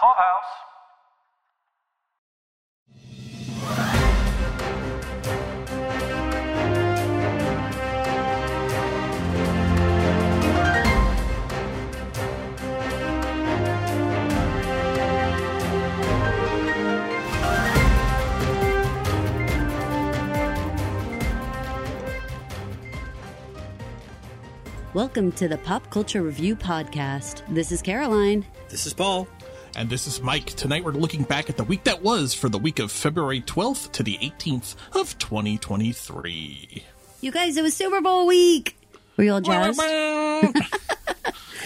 Clubhouse. Welcome to the Pop Culture Review Podcast. This is Caroline. This is Paul. And this is Mike. Tonight we're looking back at the week that was for the week of February 12th to the 18th of 2023. You guys, it was Super Bowl week. Were you all jazzed? I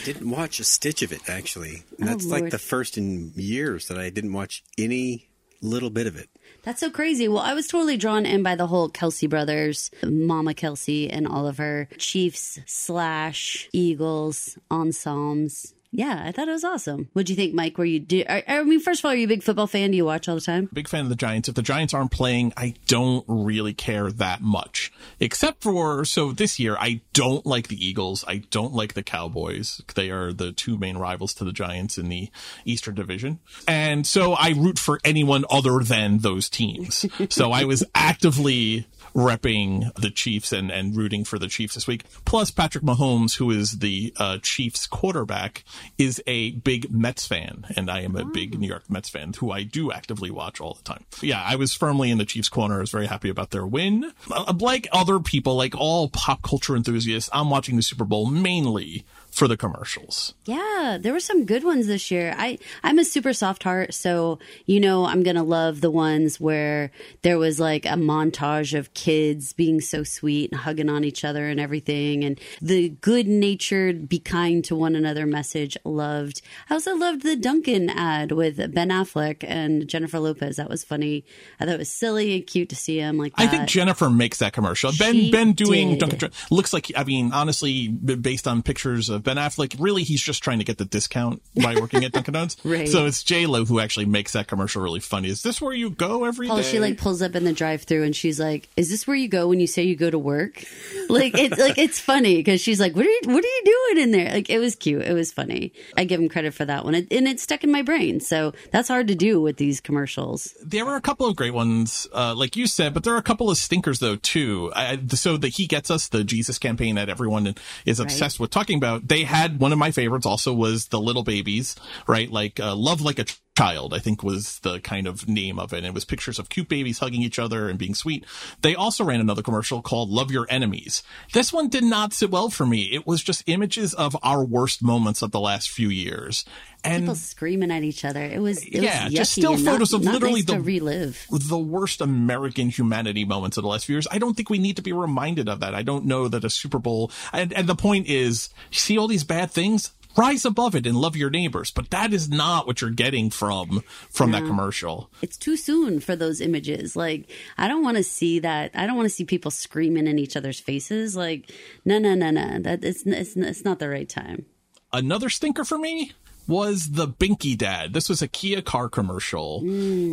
didn't watch a stitch of it, actually. And Oh, that's like the first in years that I didn't watch any little bit of it. That's so crazy. Well, I was totally drawn in by the whole Kelce brothers, Mama Kelce and all of her Chiefs slash Eagles ensembles. Yeah, I thought it was awesome. What'd you think, Mike? Were you? Do, I, I mean, first of all, are you a big football fan? Do you watch all the time? Big fan of the Giants. If the Giants aren't playing, I don't really care that much. Except for, so this year, I don't like the Eagles. I don't like the Cowboys. They are the two main rivals to the Giants in the Eastern Division. And so I root for anyone other than those teams. so I was actively repping the Chiefs and, and rooting for the Chiefs this week. Plus, Patrick Mahomes, who is the uh, Chiefs quarterback, is a big Mets fan, and I am a big New York Mets fan, who I do actively watch all the time. Yeah, I was firmly in the Chiefs corner. I was very happy about their win. Uh, Like other people, like all pop culture enthusiasts, I'm watching the Super Bowl mainly for the commercials. Yeah, there were some good ones this year. I I'm a super soft heart, so you know I'm gonna love the ones where there was like a montage of kids being so sweet and hugging on each other and everything, and the good natured, be kind to one another message. Loved. I also loved the Dunkin' ad with Ben Affleck and Jennifer Lopez. That was funny. I thought it was silly and cute to see him like that. I think Jennifer makes that commercial. Ben She Ben doing did. Donuts looks like I mean honestly based on pictures of Ben Affleck, really he's just trying to get the discount by working at Dunkin' Donuts. Right. So it's J Lo who actually makes that commercial really funny. Is this where you go every day? Oh, she like pulls up in the drive-through and she's like, "Is this where you go when you say you go to work?" Like it's like it's funny because she's like, "What are you What are you doing in there?" Like it was cute. It was funny. I give him credit for that one, It- and it stuck in my brain. So that's hard to do with these commercials. there were a couple of great ones, uh, like you said, but there are a couple of stinkers though too. I, so that he gets us the Jesus campaign that everyone is obsessed with talking about. They had one of my favorites also was the little babies, right? Like uh, love like a child, I think was the kind of name of it. And it was pictures of cute babies hugging each other and being sweet. They also ran another commercial called Love Your Enemies. This one did not sit well for me. It was just images of our worst moments of the last few years. And People screaming at each other. It was it Yeah, was just still and not- photos of not literally nice to the- relive. the worst American humanity moments of the last few years. I don't think we need to be reminded of that. I don't know that a Super Bowl and, and the point is, see all these bad things, rise above it and love your neighbors. But that is not what you're getting from from that commercial. It's too soon for those images. Like, I don't want to see that. I don't want to see people screaming in each other's faces. Like, no, no, no, no. That it's it's, it's not the right time. Another stinker for me was the Binky Dad. This was a Kia car commercial.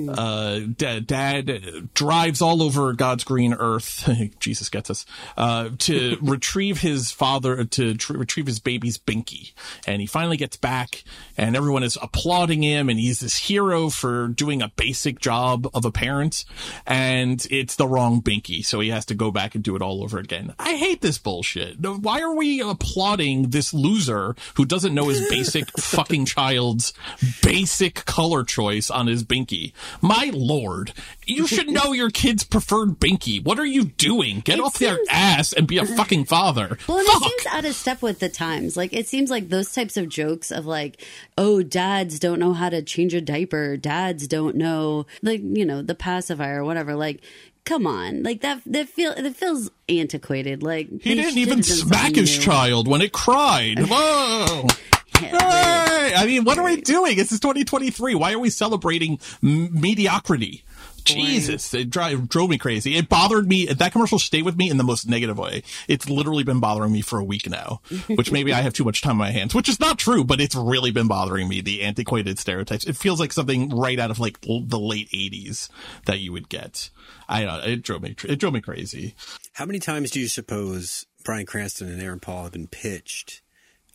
Uh, dad, dad drives all over God's green earth. Jesus gets us uh, to retrieve his father to tr- retrieve his baby's Binky, and he finally gets back, and everyone is applauding him, and he's this hero for doing a basic job of a parent, and it's the wrong Binky, so he has to go back and do it all over again. I hate this bullshit. Why are we applauding this loser who doesn't know his basic fucking child's basic color choice on his binky? My lord, you should know your kid's preferred binky. What are you doing? Get It off their ass and be a fucking father. Well, Fuck. it seems out of step with the times. Like it seems like those types of jokes of like, oh, dads don't know how to change a diaper. Dads don't know, like you know, the pacifier or whatever. Like, come on, like that. That feel that feels antiquated. Like He didn't even smack his child when it cried. Whoa. Hey, I mean, what are we doing? This is 2023. Why are we celebrating m- mediocrity? Jesus, it dri- drove me crazy. It bothered me. That commercial stayed with me in the most negative way. It's literally been bothering me for a week now, which maybe I have too much time on my hands, which is not true, but it's really been bothering me. The antiquated stereotypes. It feels like something right out of like the late 80s that you would get. I don't know. It drove me, it drove me crazy. How many times do you suppose Bryan Cranston and Aaron Paul have been pitched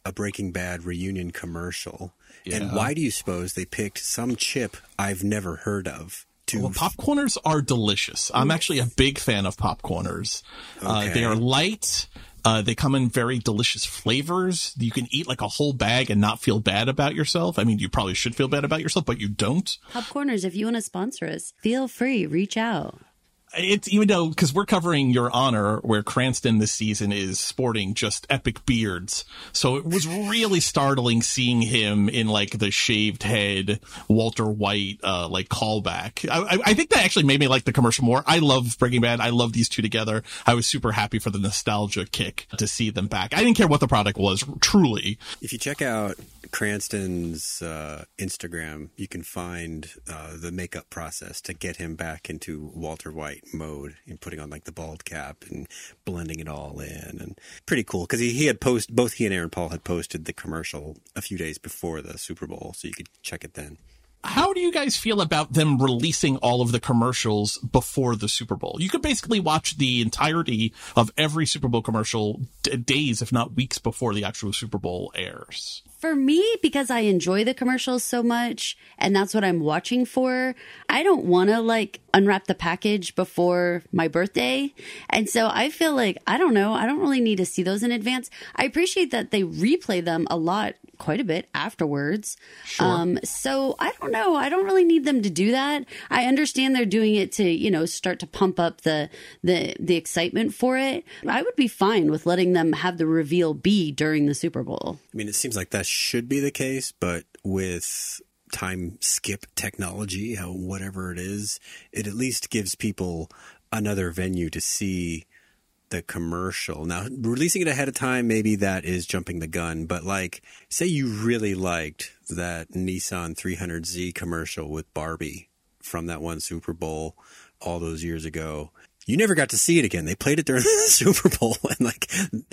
a Breaking Bad reunion commercial? Yeah. And why do you suppose they picked some chip I've never heard of? To Well, popcorners are delicious. I'm actually a big fan of popcorners. Uh, they are light. Uh, they come in very delicious flavors. You can eat like a whole bag and not feel bad about yourself. I mean, you probably should feel bad about yourself, but you don't. Popcorners, if you want to sponsor us, feel free, reach out. It's even though because we're covering Your Honor, where Cranston this season is sporting just epic beards, so it was really startling seeing him in like the shaved head Walter White uh, like callback. I, I- I think that actually made me like the commercial more. I love Breaking Bad. I love these two together. I was super happy for the nostalgia kick to see them back. I didn't care what the product was, truly. If you check out Cranston's uh, Instagram, you can find uh, the makeup process to get him back into Walter White mode and putting on like the bald cap and blending it all in and pretty cool because he, he had post both he and Aaron Paul had posted the commercial a few days before the Super Bowl, so you could check it then. How do you guys feel about them releasing all of the commercials before the Super Bowl? You could basically watch the entirety of every Super Bowl commercial d- days, if not weeks, before the actual Super Bowl airs. For me, because I enjoy the commercials so much and that's what I'm watching for, I don't want to like unwrap the package before my birthday. And so I feel like, I don't know, I don't really need to see those in advance. I appreciate that they replay them a lot, quite a bit afterwards. Um, so I don't know. I don't really need them to do that. I understand they're doing it to, you know, start to pump up the, the, the excitement for it. I would be fine with letting them have the reveal be during the Super Bowl. I mean, it seems like that should be the case, but with time skip technology, how whatever it is, it at least gives people another venue to see the commercial. Now, releasing it ahead of time, maybe that is jumping the gun, but like, say you really liked that Nissan 300Z commercial with Barbie from that one Super Bowl all those years ago. You never got to see it again. They played it during the Super Bowl and like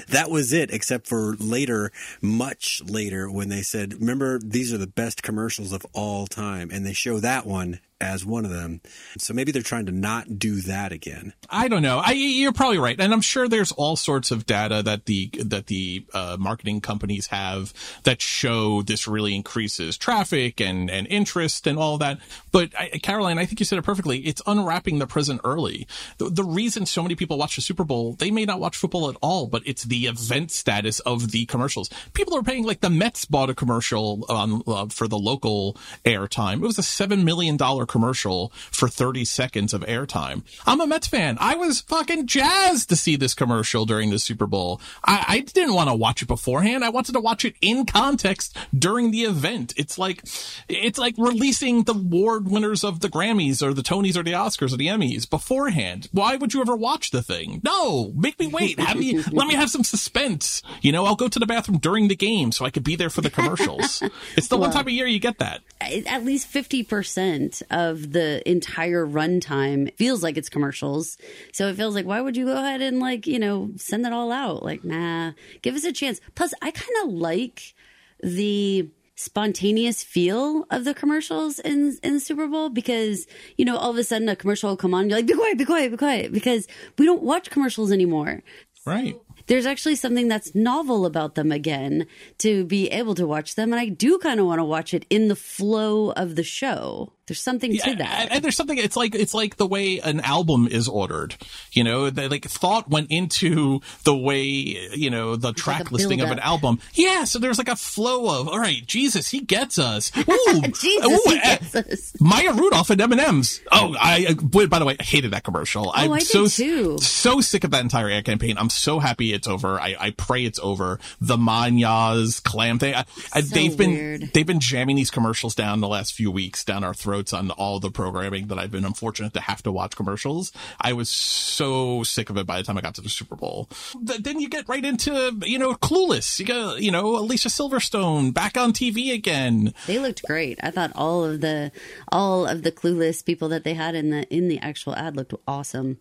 that was it, except for later, much later when they said, remember, these are the best commercials of all time. And they show that one as one of them. So maybe they're trying to not do that again. I don't know. I, you're probably right, and I'm sure there's all sorts of data that the that the uh, marketing companies have that show this really increases traffic and and interest and all that. But I, Caroline, I think you said it perfectly. It's unwrapping the present early. The, the reason so many people watch the Super Bowl, they may not watch football at all, but it's the event status of the commercials. People are paying like the Mets bought a commercial um, uh, for the local airtime. It was a seven million dollar commercial for 30 seconds of airtime. I'm a Mets fan. I was fucking jazzed to see this commercial during the Super Bowl. I, I didn't want to watch it beforehand. I wanted to watch it in context during the event. It's like, it's like releasing the award winners of the Grammys or the Tonys or the Oscars or the Emmys beforehand. Why would you ever watch the thing? No, make me wait. Have me, let me have some suspense. You know, I'll go to the bathroom during the game so I could be there for the commercials. it's the one time a year you get that. at least 50% of the entire runtime feels like it's commercials. So it feels like, why would you go ahead and like, you know, send that all out? Like, nah, give us a chance. Plus, I kind of like the spontaneous feel of the commercials in in the Super Bowl because you know all of a sudden a commercial will come on you're like be quiet be quiet be quiet because we don't watch commercials anymore Right. there's actually something that's novel about them again to be able to watch them and i do kind of want to watch it in the flow of the show there's something to Yeah, that and, there's something. It's like it's like the way an album is ordered. You know, they, like thought went into the way you know the track like listing of an album. Yeah, so there's like a flow of all right. Jesus, he gets us. Ooh, Jesus, ooh, he eh, gets us. Maya Rudolph and M and M's. Oh, I. I- By the way, I hated that commercial. I'm Oh, I did so too. so sick of that entire ad campaign. I'm so happy it's over. I, I pray it's over. The Manyas clam thing. I, I, So they've been they've been jamming these commercials down the last few weeks down our throats on all the programming that I've been unfortunate to have to watch commercials. I was so sick of it by the time I got to the Super Bowl. Th- then you get right into you know Clueless. You got you know Alicia Silverstone back on TV again. they looked great i thought all of the all of the clueless people that they had in the in the actual ad looked awesome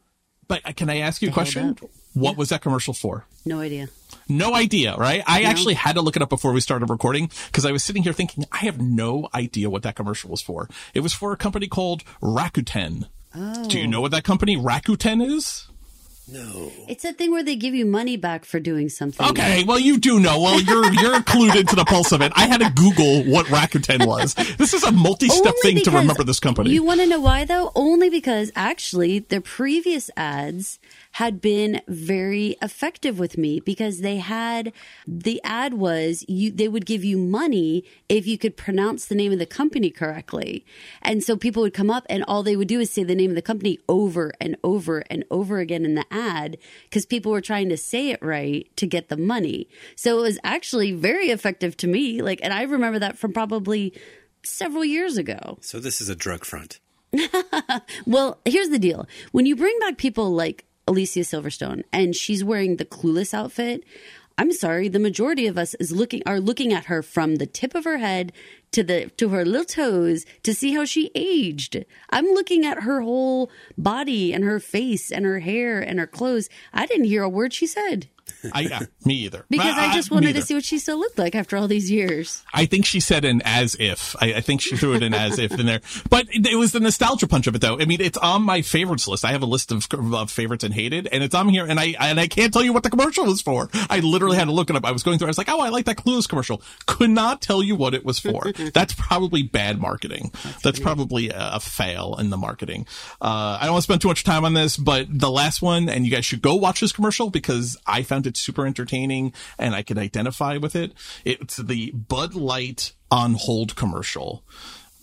But uh, can I ask you a question? up. What was that commercial for? no idea No idea, right? I actually had to look it up before we started recording because I was sitting here thinking, I have no idea what that commercial was for. It was for a company called Rakuten. Oh. Do you know what that company Rakuten is? No. It's a thing where they give you money back for doing something. Okay, well you do know. Well, you're you're clued into the pulse of it. I had to Google what Rakuten was. This is a multi-step Only thing to remember this company. You want to know why though? Only because actually their previous ads had been very effective with me because they had the ad was you they would give you money if you could pronounce the name of the company correctly. And so people would come up and all they would do is say the name of the company over and over and over again in the ad because people were trying to say it right to get the money. So it was actually very effective to me. Like and I remember that from probably several years ago. So this is a drug front. Well, here's the deal. When you bring back people like Alicia Silverstone and she's wearing the clueless outfit, I'm sorry, the majority of us is looking are looking at her from the tip of her head to the to her little toes to see how she aged. I'm looking at her whole body and her face and her hair and her clothes. I didn't hear a word she said I, yeah, me either. because I Uh, just wanted to see what she still looked like after all these years. I think she said an as if. I, I think she threw it in as if in there. But it, it was the nostalgia punch of it, though. I mean, it's on my favorites list. I have a list of, of favorites and hated, and it's on here. And I and I can't tell you what the commercial was for. I literally had to look it up. I was going through. I was like, oh, I like that Clueless commercial. Could not tell you what it was for. That's probably bad marketing. That's probably a, a fail in the marketing. Uh, I don't want to spend too much time on this, but the last one, and you guys should go watch this commercial because I found it super entertaining and I could identify with it. It's the Bud Light on hold commercial.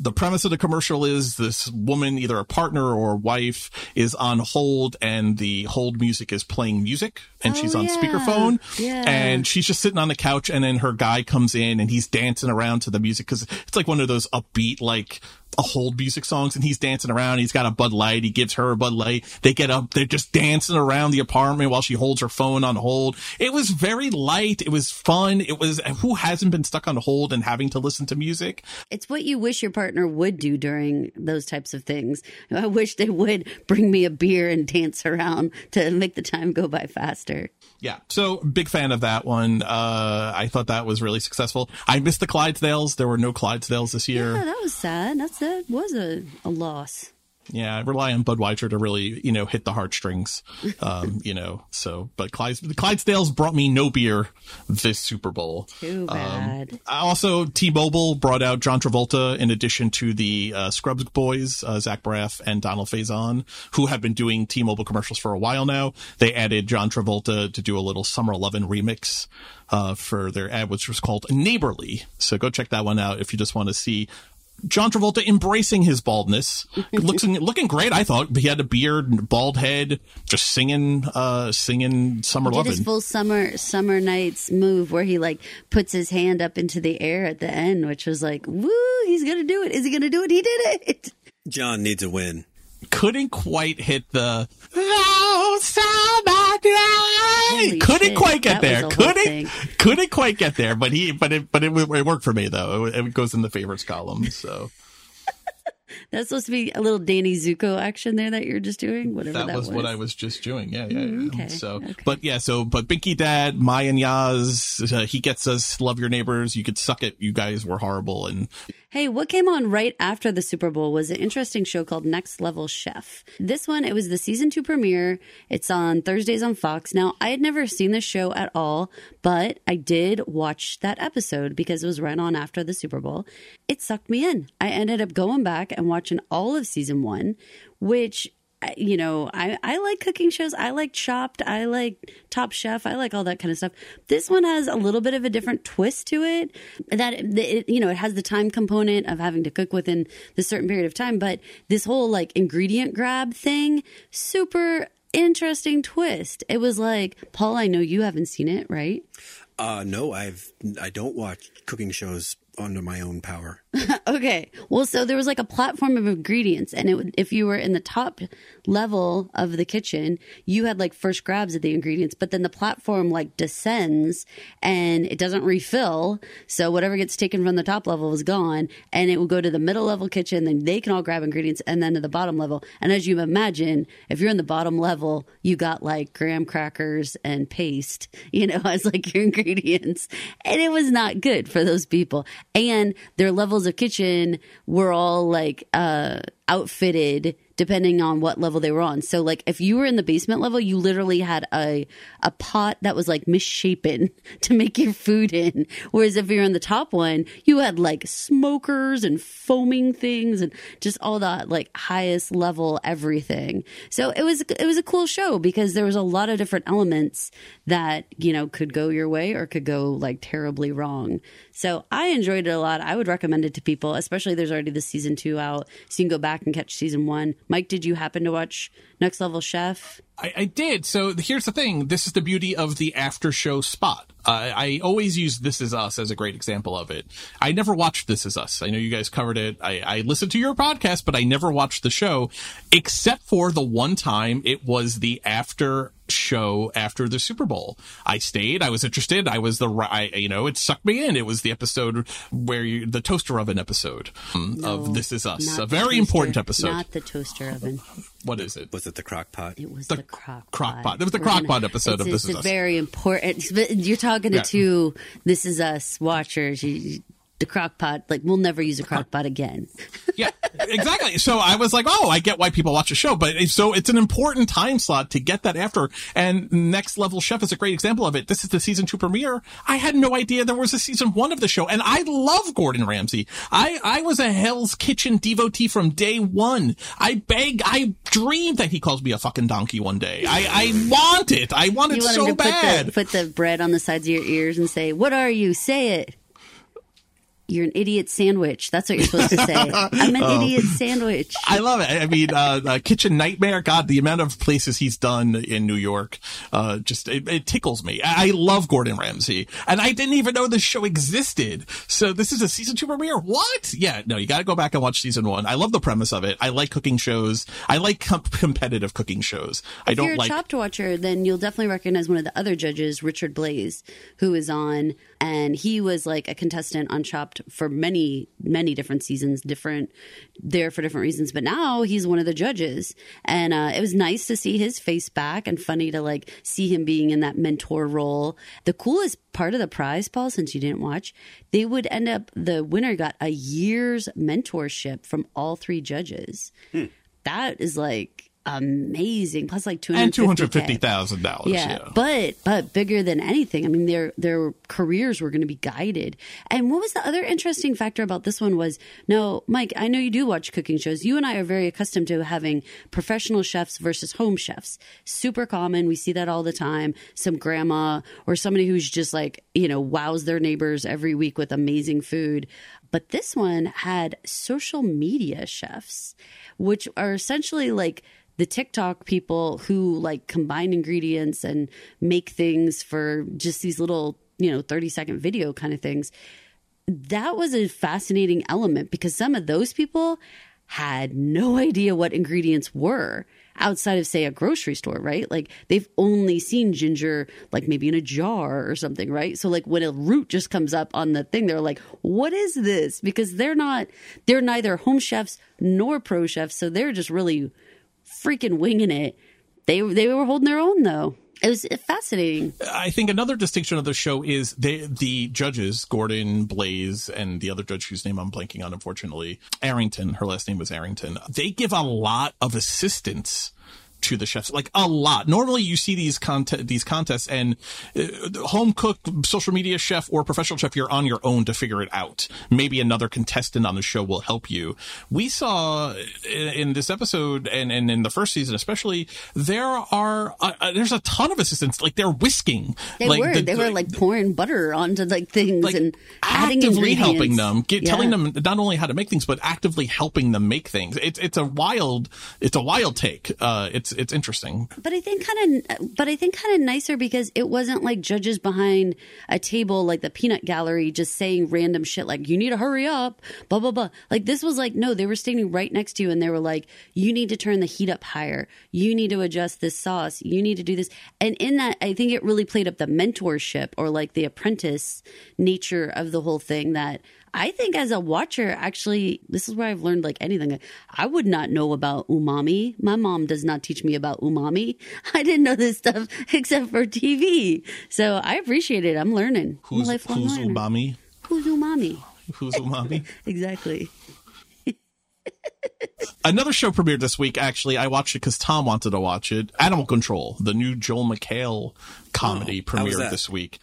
The premise of the commercial is this woman, either a partner or a wife, is on hold and the hold music is playing music and she's Oh, on yeah. speakerphone Yeah. and she's just sitting on the couch and then her guy comes in and he's dancing around to the music because it's like one of those upbeat, like, a hold music songs and he's dancing around. He's got a Bud Light. He gives her a Bud Light. They get up. They're just dancing around the apartment while she holds her phone on hold. It was very light. It was fun. It was who hasn't been stuck on hold and having to listen to music. It's what you wish your partner would do during those types of things. I wish they would bring me a beer and dance around to make the time go by faster. Yeah. So big fan of that one. Uh, I thought that was really successful. I missed the Clydesdales. There were no Clydesdales this year. Yeah, that was sad. That's that was a, a loss. Yeah, I rely on Budweiser to really, you know, hit the heartstrings. Um, you know, so but Clydes, the Clydesdales brought me no beer this Super Bowl. Too bad. Also, T-Mobile brought out John Travolta in addition to the uh, Scrubs boys, uh, Zach Braff and Donald Faison, who have been doing T-Mobile commercials for a while now. They added John Travolta to do a little Summer 11 remix uh, for their ad, which was called Neighborly. So go check that one out if you just want to see John Travolta embracing his baldness, looking looking great. I thought he had a beard, bald head, just singing, uh, singing "Summer Did Lovin'." his full summer summer nights move where he like puts his hand up into the air at the end, which was like, woo, he's gonna do it. Is he gonna do it? He did it. John needs a win. Couldn't quite hit the "Oh, summer day." Holy couldn't shit, quite get there. Couldn't couldn't quite get there. But he but it but it, it worked for me though. It, it goes in the favorites column. So That's supposed to be a little Danny Zuko action there that you're just doing. Whatever that, that, was, what I was just doing. Yeah, yeah. yeah. Mm, okay, So, okay. but yeah. So, but Binky Dad, Maya and Yaz, uh, he gets us. Love your neighbors. You could suck it. You guys were horrible. And Hey, what came on right after the Super Bowl was an interesting show called Next Level Chef. This one, it was the season two premiere. It's on Thursdays on Fox. Now, I had never seen this show at all, but I did watch that episode because it was right on after the Super Bowl. It sucked me in. I ended up going back and watching all of season one, which you know, I, I like cooking shows. I like Chopped. I like Top Chef. I like all that kind of stuff. This one has a little bit of a different twist to it. That it, you know, it has the time component of having to cook within this certain period of time, but this whole like ingredient grab thing, super interesting twist. It was like, Paul, I know you haven't seen it, right? Uh, no, I've I don't watch cooking shows under my own power. Okay. Well, so there was like a platform of ingredients, and it if you were in the top level of the kitchen, you had like first grabs of the ingredients, but then the platform like descends and it doesn't refill. So whatever gets taken from the top level is gone, and it will go to the middle level kitchen. Then they can all grab ingredients, and then to the bottom level. And as you imagine, if you're in the bottom level, you got like graham crackers and paste, you know, as like your ingredients, and it was not good for those people. And their levels of kitchen were all like uh outfitted depending on what level they were on. So like if you were in the basement level, you literally had a a pot that was like misshapen to make your food in. Whereas if you're in the top one, you had like smokers and foaming things and just all that like highest level everything. So it was it was a cool show because there was a lot of different elements that, you know, could go your way or could go like terribly wrong. So I enjoyed it a lot. I would recommend it to people, especially there's already the season 2 out. So you can go back and catch season 1 Mike, did you happen to watch Next Level Chef? I, I did. So here's the thing. This is the beauty of the after show spot. Uh, I always use This Is Us as a great example of it. I never watched This Is Us. I know you guys covered it. I, I listened to your podcast, but I never watched the show except for the one time it was the after show after the Super Bowl. I stayed. I was interested. I was the right, you know, it sucked me in. It was the episode where you, the toaster oven episode um, No, of This Is Us. A very toaster- important episode. Not the toaster oven. What is it? Was it the crock pot? It was The the, crock crock pot. It was the We're crock pot episode it's, of it's This Is a Us. very important. You're talking to Yeah. two This Is Us watchers. You, the crock pot, like we'll never use a crock pot again. yeah, exactly. So I was like, oh, I get why people watch the show, but so it's an important time slot to get that after. And Next Level Chef is a great example of it. This is the season two premiere. I had no idea there was a season one of the show, and I love Gordon Ramsay. I I was a Hell's Kitchen devotee from day one. I beg, I dreamed that he calls me a fucking donkey one day. I I want it. I want it want so to bad. put the, put the bread on the sides of your ears and say, "What are you? Say it." You're an idiot sandwich. That's what you're supposed to say. I'm an Oh. idiot sandwich. I love it. I mean, uh, uh, Kitchen Nightmare. God, the amount of places he's done in New York, uh, just it, it tickles me. I I love Gordon Ramsay, and I didn't even know this show existed. So this is a season two premiere. What? Yeah, no, you got to go back and watch season one. I love the premise of it. I like cooking shows. I like com- competitive cooking shows. I if don't you're a like. Chopped watcher, then you'll definitely recognize one of the other judges, Richard Blais, who is on, and he was like a contestant on Chopped for many, many different seasons, different there for different reasons. But now he's one of the judges, and uh, it was nice to see his face back and funny to like see him being in that mentor role. The coolest part of the prize, Paul, since you didn't watch, they would end up the winner got a year's mentorship from all three judges. That is like amazing. Plus, like two and two hundred fifty thousand dollars. yeah, Yeah. but but bigger than anything. I mean, their their careers were going to be guided. And what was the other interesting factor about this one was no, Mike. I know you do watch cooking shows. You and I are very accustomed to having professional chefs versus home chefs. Super common. We see that all the time. Some grandma or somebody who's just like you know wows their neighbors every week with amazing food. But this one had social media chefs, which are essentially like the TikTok people who like combine ingredients and make things for just these little, you know, 30 second video kind of things. That was a fascinating element because some of those people had no idea what ingredients were outside of say a grocery store, right? Like they've only seen ginger like maybe in a jar or something, right? So like when a root just comes up on the thing, they're like, "What is this?" Because they're not they're neither home chefs nor pro chefs, so they're just really freaking winging it. They they were holding their own though. It was fascinating. I think another distinction of the show is the judges, Gordon, Blais, and the other judge whose name I'm blanking on, unfortunately, Arrington. Her last name was Arrington. They give a lot of assistance to the chefs, like a lot. Normally, you see these contest these contests, and uh, home cook, social media chef, or professional chef, you're on your own to figure it out. Maybe another contestant on the show will help you. We saw in, in this episode, and, and in the first season especially, there are uh, uh, there's a ton of assistants. Like they're whisking. They like were the- they were like pouring butter onto like things like and actively helping them, get, Yeah. telling them not only how to make things, but actively helping them make things. It's it's a wild it's a wild take. Uh, it's it's interesting. But I think kind of, but I think kind of nicer because it wasn't like judges behind a table like the peanut gallery just saying random shit like you need to hurry up, blah blah blah. Like this was like no, they were standing right next to you and they were like, you need to turn the heat up higher, you need to adjust this sauce, you need to do this. And in that, I think it really played up the mentorship or like the apprentice nature of the whole thing that. I think as a watcher, actually, this is where I've learned like anything. I would not know about umami. My mom does not teach me about umami. I didn't know this stuff except for TV. So I appreciate it. I'm learning. I'm Who's who's umami? Who's umami? Who's umami? Exactly. Another show premiered this week. Actually, I watched it because Tom wanted to watch it. Animal Control, the new Joel McHale comedy, Oh, premiered this week.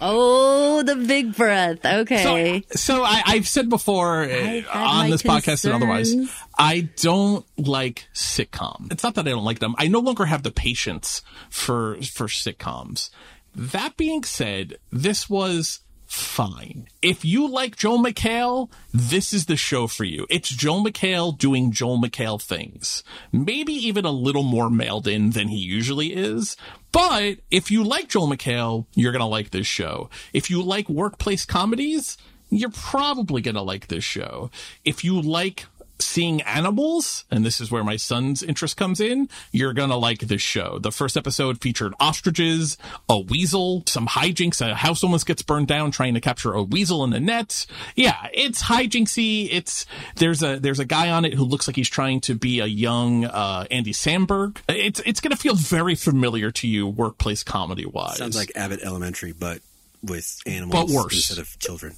Oh, the big breath. Okay. So, so I, I've said before uh, on my this podcast and otherwise. I don't like sitcom. It's not that I don't like them. I no longer have the patience for for sitcoms. That being said, this was fine. If you like Joel McHale, this is the show for you. It's Joel McHale doing Joel McHale things. Maybe even a little more mailed in than he usually is. But if you like Joel McHale, you're going to like this show. If you like workplace comedies, you're probably going to like this show. If you like seeing animals, and this is where my son's interest comes in, you're gonna like this show. The first episode featured ostriches, a weasel, some hijinks, a house almost gets burned down trying to capture a weasel in the net. Yeah, it's hijinksy. It's there's a there's a guy on it who looks like he's trying to be a young uh, Andy Samberg. It's it's gonna feel very familiar to you, workplace comedy wise. Sounds like Abbott Elementary, but with animals But worse. instead of children.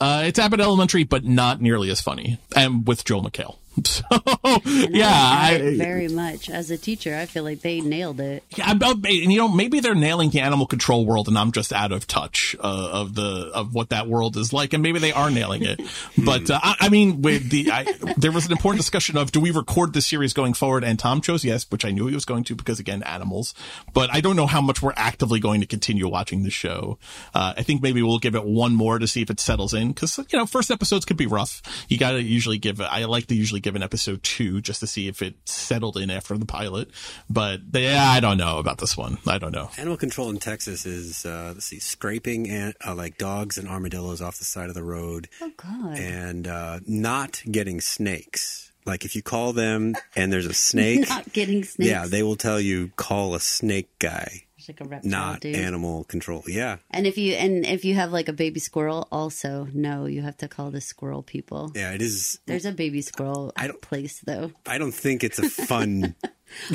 Uh, it's Abbott Elementary, but not nearly as funny, and with Joel McHale. So, yeah, I, I, very much. As a teacher, I feel like they nailed it. Yeah, and you know, maybe they're nailing the animal control world, and I'm just out of touch uh, of the of what that world is like, and maybe they are nailing it. but uh, I, I mean, with the I, there was an important discussion of do we record the series going forward, and Tom chose yes, which I knew he was going to because again, animals. But I don't know how much we're actively going to continue watching the show. Uh, I think maybe we'll give it one more to see if it settles in, because you know, first episodes could be rough. You got to usually give. I like to usually give an episode two just to see if it settled in after the pilot. But yeah, I don't know about this one. I don't know. Animal control in Texas is uh, let's see, scraping and uh, like dogs and armadillos off the side of the road, Oh God. and uh, not getting snakes. Like if you call them and there's a snake, Not getting snakes. yeah, they will tell you call a snake guy, There's like a reptile not dude. animal control. Yeah, And if you and if you have like a baby squirrel, also no, you have to call the squirrel people. yeah, it is. There's a baby squirrel I don't- place though. I don't think it's a fun.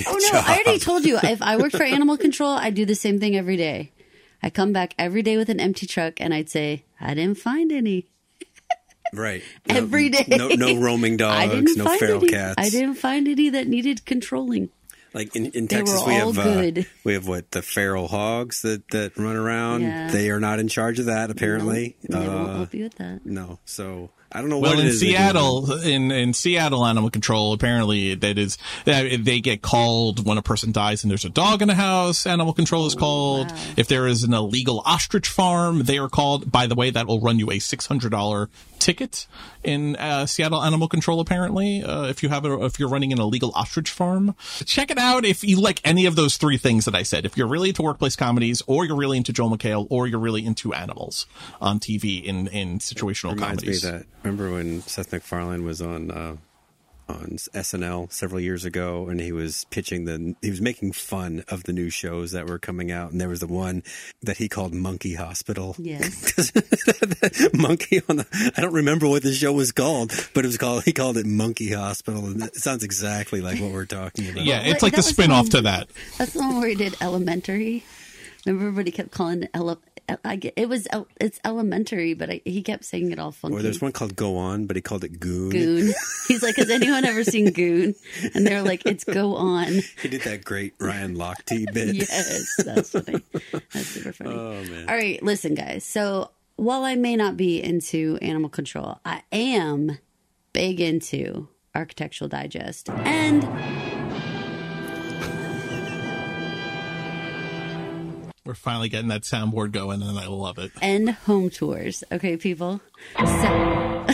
Oh no, I already told you. If I worked for animal control, I'd do the same thing every day. I come back every day with an empty truck and I'd say, I didn't find any. Right. Every day. No, no roaming dogs, no feral any. cats. I didn't find any that needed controlling. Like in, in Texas, we have good. Uh, we have what the feral hogs that that run around. Yeah. They are not in charge of that apparently. They won't Uh, help you with that. no, so I don't know Well, what it in is. Seattle, in in Seattle Animal Control, apparently that is that they get called when a person dies and there's a dog in the house. Animal Control is called. wow. If there is an illegal ostrich farm, they are called. By the way, that will run you a six hundred dollar ticket in uh, Seattle Animal Control. Apparently, uh, if you have a, if you're running an illegal ostrich farm, check it out. If you like any of those three things that I said, if you're really into workplace comedies, or you're really into Joel McHale, or you're really into animals on TV in in situational Reminds comedies. me that. Remember when Seth MacFarlane was on uh, on SNL several years ago, and he was pitching the he was making fun of the new shows that were coming out, and there was the one that he called Monkey Hospital. Yes. Monkey on the. I don't remember what the show was called, but it was called. He called it Monkey Hospital, and it sounds exactly like what we're talking about. Yeah, it's like that the was spin off to that. That's the one where he did elementary. Everybody kept calling it ele- I get, it was it's elementary, but I, he kept saying it all funky. Or there's one called Go On, but he called it Goon. Goon. He's like, has anyone ever seen Goon? And they're like, it's Go On. He did that great Ryan Lochte bit. Yes, that's funny. That's super funny. Oh man. All right, listen, guys. So while I may not be into animal control, I am big into Architectural Digest and We're finally getting that soundboard going, and I love it. and home tours. Okay, people. So,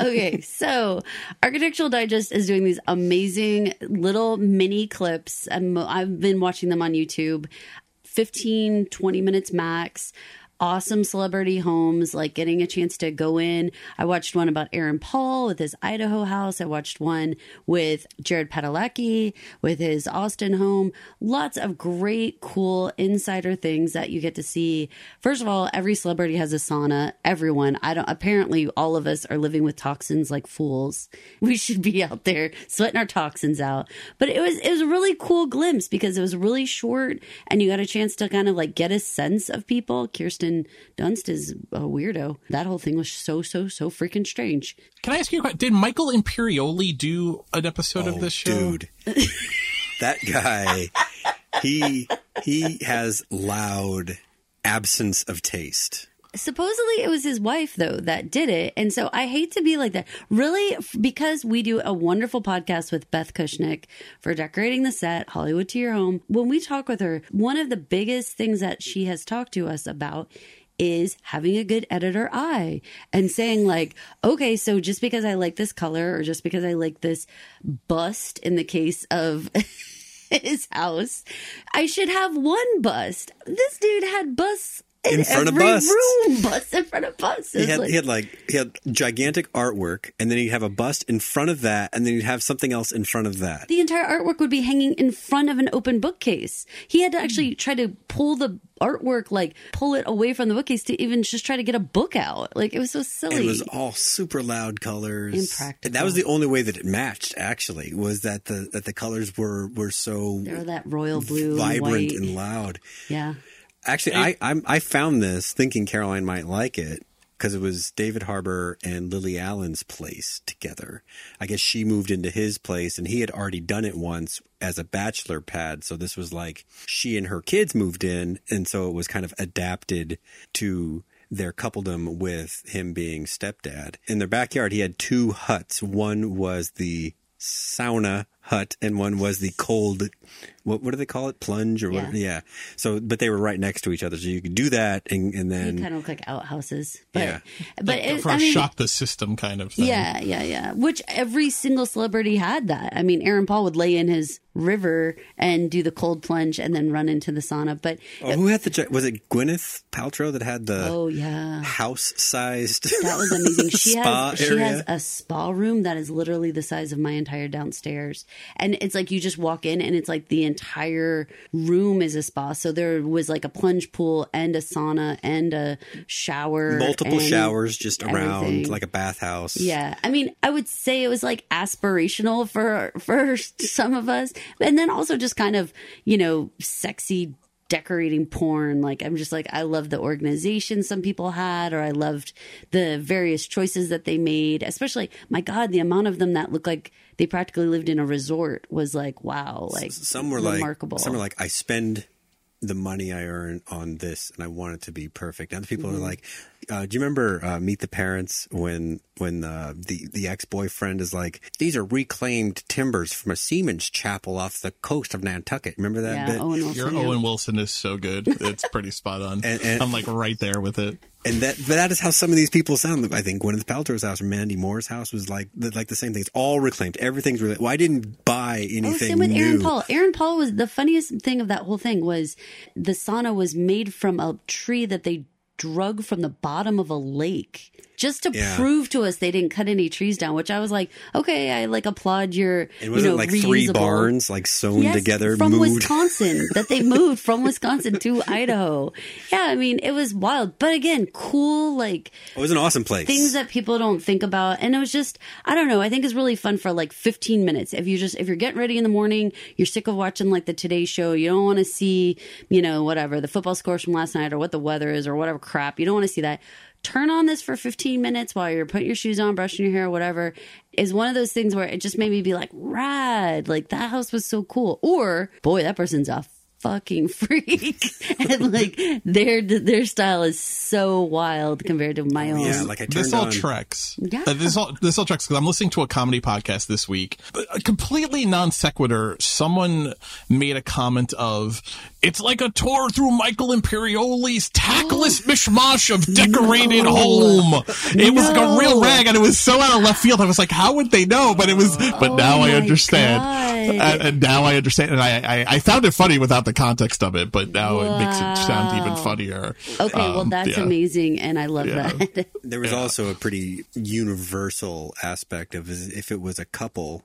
okay, so Architectural Digest is doing these amazing little mini clips. And I've been watching them on YouTube, 15, 20 minutes max. Awesome celebrity homes, like getting a chance to go in. I watched one about Aaron Paul with his Idaho house. I watched one with Jared Padalecki with his Austin home. Lots of great, cool insider things that you get to see. First of all, every celebrity has a sauna. Everyone. I don't, apparently all of us are living with toxins like fools. We should be out there sweating our toxins out. But it was, it was a really cool glimpse because it was really short and you got a chance to kind of like get a sense of people. Kirsten Kirsten Dunst is a weirdo. That whole thing was so so so freaking strange. Can I ask you a question? Did Michael Imperioli do an episode of Oh, this show? dude. that guy, he he has loud absence of taste. Supposedly it was his wife though that did it, and so I hate to be like that. Really, because we do a wonderful podcast with Beth Kushnick for decorating the set, Hollywood to your home. When we talk with her, one of the biggest things that she has talked to us about is having a good editor eye and saying like okay so just because i like this color or just because i like this bust in the case of his house i should have one bust this dude had busts in, In front of busts. room busts in front of busts He had, like- he had like he had gigantic artwork, and then he'd have a bust in front of that, and then he'd have something else in front of that. the entire artwork would be hanging in front of an open bookcase. He had to actually hmm. try to pull the artwork, like pull it away from the bookcase to even just try to get a book out. Like it was so silly. It was all super loud colors. Impractical. And that was the only way that it matched. Actually, was that the that the colors were were so They were that royal blue, and vibrant white. and loud. yeah. Actually, I I'm, I found this thinking Caroline might like it because it was David Harbour and Lily Allen's place together. I guess she moved into his place, and he had already done it once as a bachelor pad. So this was like she and her kids moved in, and so it was kind of adapted to their coupledom with him being stepdad. In their backyard, he had two huts. One was the sauna hut, and one was the cold. What what do they call it? Plunge or what? Yeah. Yeah. So, but they were right next to each other, so you could do that, and, and They then kind of look like outhouses, but Yeah. but it, For I a mean, shock the system kind of thing. yeah, yeah, yeah. Which every single celebrity had that. I mean, Aaron Paul would lay in his river and do the cold plunge and then run into the sauna. But oh, who had the gi- was it Gwyneth Paltrow that had the oh yeah, house sized That was amazing. She spa has she has a spa room that is literally the size of my entire downstairs. And it's like you just walk in and it's like the entire room is a spa. So there was like a plunge pool and a sauna and a shower. multiple showers just around everything. like a bathhouse. Yeah, I mean, I would say it was like aspirational for for some of us, and then also just kind of you know sexy decorating porn. Like I'm just like I love the organization some people had, or I loved the various choices that they made. Especially, my God, the amount of them that looked like they practically lived in a resort was like wow, like Some were remarkable. like some were like I spend the money I earn on this, and I want it to be perfect. And Other people Mm-hmm. are like, uh, "Do you remember uh, Meet the Parents when when uh, the the ex boyfriend is like, these are reclaimed timbers from a seaman's chapel off the coast of Nantucket? Remember that yeah, bit? Owen Your Wilson. yeah. Owen Wilson is so good. It's pretty spot on. And- and- I'm like right there with it. And that but that is how some of these people sound. I think Gwyneth Paltrow's house or Mandy Moore's house was like the, like the same thing. It's all reclaimed. Everything's really. Well, I didn't buy Oh, anything same with new. Aaron Paul. Aaron Paul was the funniest thing of that whole thing was the sauna was made from a tree that they drug from the bottom of a lake just to Yeah. prove to us they didn't cut any trees down. Which I was like, okay, I like applaud your It wasn't know like three barns like sewn Yes, together, from moved. Wisconsin that they moved from Wisconsin to Idaho. Yeah, I mean it was wild, but again, cool like It was an awesome place. things that people don't think about and it was just i don't know i think it's really fun for like 15 minutes if you just if you're getting ready in the morning you're sick of watching like the today show you don't want to see you know whatever the football scores from last night or what the weather is or whatever crap you don't want to see that turn on this for 15 minutes while you're putting your shoes on brushing your hair whatever is one of those things where it just made me be like rad like that house was so cool or boy that person's a fucking freak and like their their style is so wild compared to my own yeah, like I turned This all on. treks. Yeah. Uh, this all this all treks because I'm listening to a comedy podcast this week. A completely non sequitur. Someone made a comment of it's like a tour through Michael Imperioli's tactless mishmash of decorated home. It was like a real rag, and it was so out of left field. I was like, how would they know? But it was. But now I understand. God. Uh, and now I understand, and I, I I found it funny without the context of it, but now it makes it sound even funnier. Okay, well Um, that's yeah. amazing, and I love Yeah. that. There was also a pretty universal aspect of if it was a couple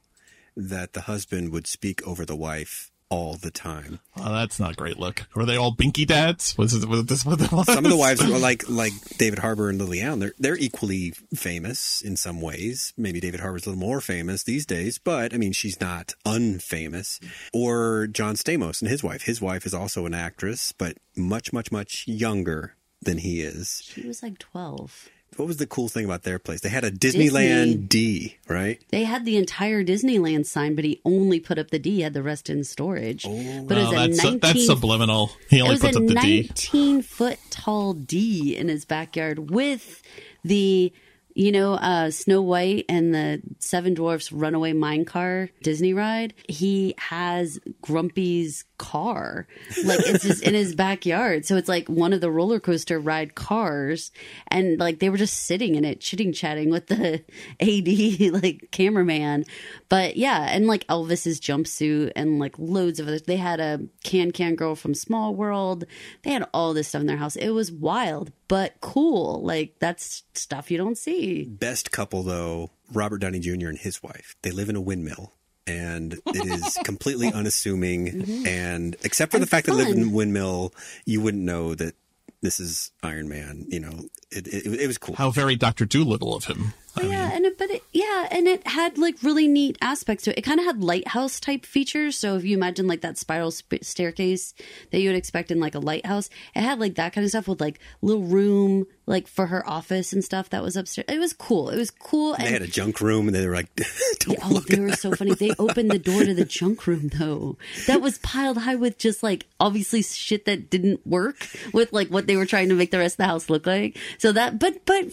that the husband would speak over the wife all the time. Oh, that's not a great look. Were they all binky dads? Was, it, was this what that was? Some of the wives were like like David Harbour and Lily Allen. They're they're equally famous in some ways. Maybe David Harbour's a little more famous these days, but I mean she's not unfamous. Or John Stamos and his wife. His wife is also an actress, but much much much younger than he is. She was like 12. What was the cool thing about their place? They had a Disneyland D, right? They had the entire Disneyland sign, but he only put up the D, he had the rest in storage. Oh, but it Oh, was a that's, uh, 19 that's subliminal. He it only was puts a up the D. 19 foot tall D in his backyard with the, you know, uh, Snow White and the Seven Dwarfs Runaway Mine Car Disney ride. He has Grumpy's car, like it's just in his backyard. So it's like one of the roller coaster ride cars, and like they were just sitting in it, chitting chatting with the AD like cameraman. But yeah, and like Elvis's jumpsuit and like loads of other. They had a Can Can Girl from Small World. They had all this stuff in their house. It was wild, but cool. Like that's stuff you don't see. Best couple though, Robert Downey Jr. and his wife. They live in a windmill. And it is completely unassuming, mm-hmm. and except for the And fact they live in a windmill, you wouldn't know that this is Iron Man. You know, it, it, it was cool. How very Doctor Dolittle of him. Yeah, mean, and it, but it, yeah, and it had like really neat aspects to it. It kind of had lighthouse type features. So if you imagine like that spiral sp- staircase that you would expect in like a lighthouse, it had like that kind of stuff with like little room like for her office and stuff that was upstairs. It was cool. It was cool. they had a junk room, and they were like, "Don't Oh, look." they were so funny. They opened the door to the junk room though. That was piled high with just like obviously shit that didn't work with like what they were trying to make the rest of the house look like. So that but but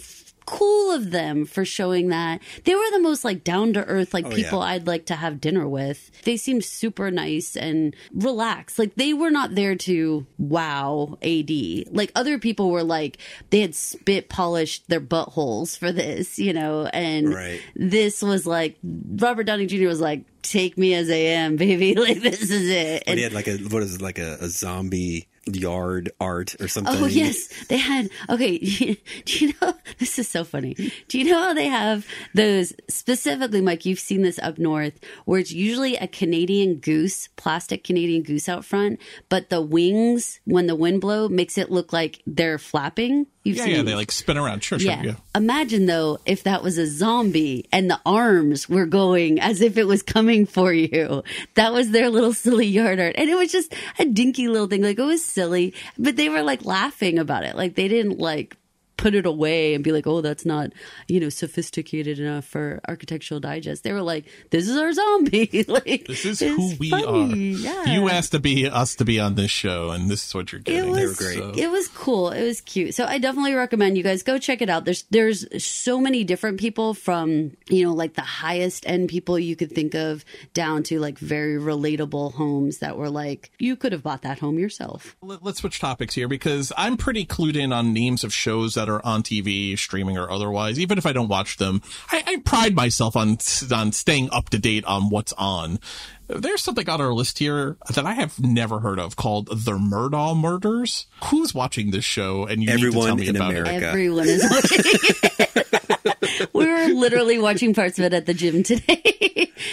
cool of them for showing that. They were the most like down to earth like Oh, people yeah. I'd like to have dinner with. They seemed super nice and relaxed. Like they were not there to wow AD. Like other people were like they had spit polished their buttholes for this, you know, and Right. this was like Robert Downey Jr. was like, "Take me as I am, baby. Like this is it." But And- he had like a what is it, like a, a zombie yard art or oh, something. oh yes, they had. Okay, do you know this is so funny? Do you know how they have those specifically, Mike? You've seen this up north, where it's usually a Canadian goose, plastic Canadian goose out front, but the wings when the wind blow makes it look like they're flapping. You've yeah, seen yeah, these? they like spin around. Sure, sure, Yeah. yeah. Imagine though if that was a zombie and the arms were going as if it was coming for you. That was their little silly yard art. And it was just a dinky little thing. Like it was silly, but they were like laughing about it. Like they didn't like put it away and be like, oh, that's not, you know, sophisticated enough for Architectural Digest. They were like, this is our zombie. like, This is who we funny. are. Yeah. You asked to be us to be on this show, and this is what you're getting. It getting. was great. So- It was cool. It was cute. So I definitely recommend you guys go check it out. There's there's so many different people from you know like the highest end people you could think of down to like very relatable homes that were like you could have bought that home yourself. Let's switch topics here because I'm pretty clued in on names of shows that are on TV, streaming or otherwise. Even if I don't watch them, I, I pride myself on on staying up to date on what's on. There's something on our list here that I have never heard of called The Murdaugh Murders. Who's watching this show? And you need to Everyone tell me in about America. it. Everyone is watching. we were literally watching parts of it at the gym today.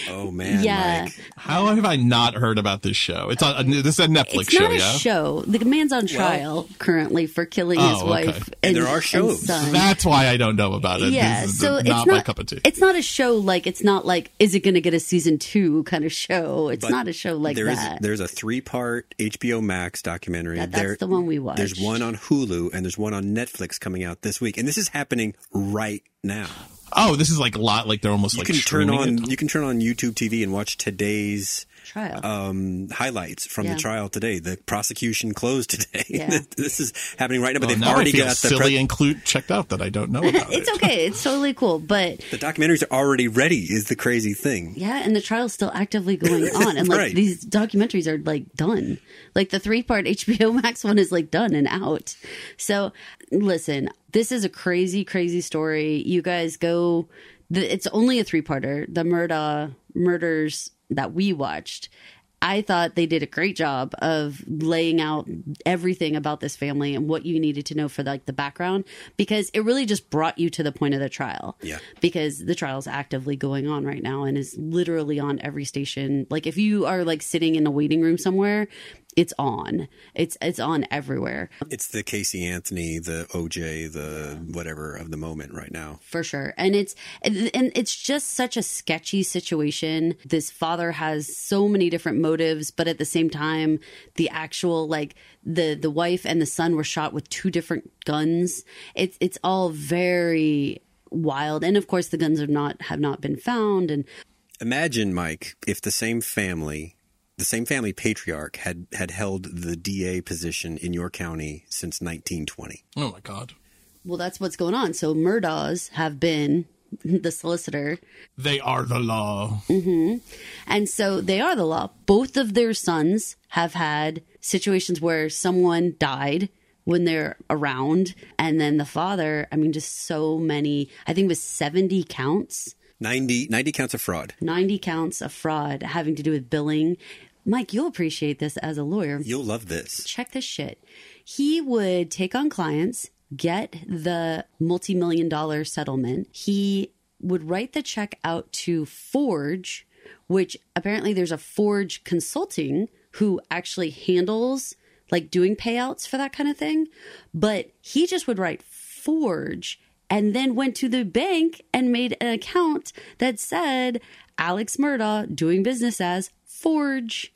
Oh man, Yeah. Mike. How have I not heard about this show? It's on. Uh, this is a Netflix it's show, not a yeah. show. The man's on trial currently for killing oh, his Oh, okay. wife. And there are shows. son. That's why I don't know about it. Yeah, This is so not it's not my cup of tea. It's not a show like it's not like is it going to get a season two kind of show. It's But not a show like There is that. there's a three part HBO Max documentary. That- that's the one we watched. There's one on Hulu and there's one on Netflix coming out this week, and this is happening right now. Oh, this is like a lot. Like they're almost You like can turn on it. you can turn on YouTube TV and watch today's trial. um, highlights from Yeah. the trial today. The prosecution closed today. Yeah. this is happening right now, but Well, they've now already I feel got the silly pre- and clue checked out that I don't know about it's it. okay. It's totally cool. But the documentaries are already ready. Is the crazy thing. yeah, and the trial's still actively going on, and like Right. these documentaries are like done. Like the three part HBO Max one is like done and out. So listen, this is a crazy, crazy story. You guys go. The, it's only a three parter. The Murdaugh murders that we watched. I thought they did a great job of laying out everything about this family and what you needed to know for like the background because it really just brought you to the point of the trial. Yeah. Because the trial is actively going on right now and is literally on every station. Like if you are like sitting in a waiting room somewhere, it's on. It's it's on everywhere It's the Casey Anthony, the OJ, the whatever of the moment right now. for sure. And it's and, and it's just such a sketchy situation. This father has so many different motives, but at the same time, the actual like the the wife and the son were shot with two different guns. It's it's all very wild. And of course, the guns have not have not been found. And Imagine, Mike, if the same family, the same family patriarch had, had held the DA position in your county since 1920. Oh my god. well, that's what's going on. So Murdaughs have been the solicitor. They are the law. Mm-hmm. And so they are the law. Both of their sons have had situations where someone died when they're around. And then the father, I mean, just so many, I think it was 70 counts, 90, 90 counts of fraud. 90 counts of fraud having to do with billing. Mike, you'll appreciate this as a lawyer. You'll love this. Check this shit. He would take on clients, get the multi million dollar settlement. He would write the check out to Forge, which apparently there's a Forge Consulting who actually handles like doing payouts for that kind of thing. But he just would write Forge and then went to the bank and made an account that said Alex Murdaugh doing business as Forge.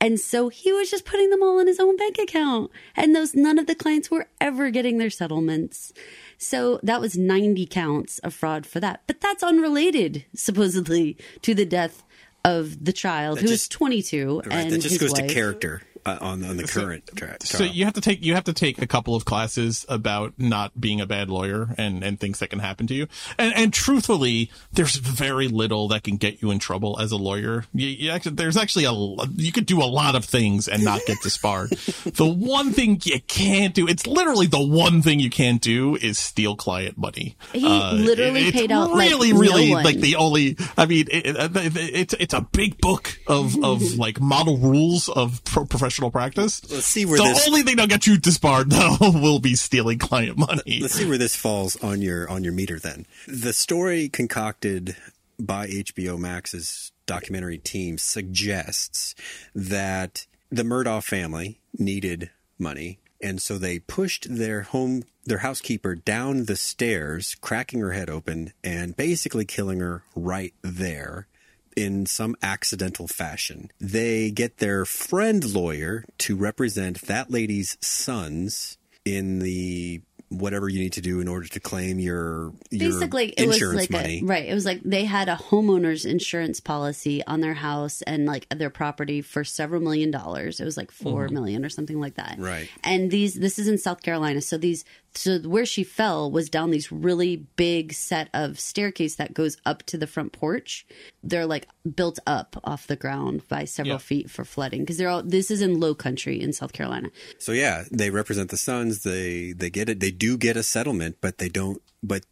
And so he was just putting them all in his own bank account. And those none of the clients were ever getting their settlements. So that was 90 counts of fraud for that. But that's unrelated, supposedly, to the death of the child who was 22 Right, and that just his goes wife. to character uh, on, on the current tra- So you have to take you have to take a couple of classes about not being a bad lawyer and and things that can happen to you. And and truthfully, there's very little that can get you in trouble as a lawyer. You, you actually, there's actually a l- you could do a lot of things and not get disbarred. the one thing you can't do, it's literally the one thing you can't do is steal client money. He literally it's paid out, like, really no really one. like the only. I mean, it, it, it's it's a big book of of like model rules of pro- professional practice. Let's see where the this- only thing that'll get you disbarred though will be stealing client money. Let's see where this falls on your on your meter then. The story concocted by HBO Max's documentary team suggests that the Murdaugh family needed money and so they pushed their home their housekeeper down the stairs, cracking her head open and basically killing her right there in some accidental fashion. They get their friend lawyer to represent that lady's sons in the whatever you need to do in order to claim your, your basically it was insurance like money. a right it was like they had a homeowner's insurance policy on their house and like their property for several million dollars it was like four mm-hmm. million or something like that Right. and these this is in south carolina so these so where she fell was down these really big set of staircase that goes up to the front porch they're like built up off the ground by several Yeah. feet for flooding because they're all this is in low country in south carolina So yeah, they represent the sons. They they get it. They do get a settlement, but they don't. But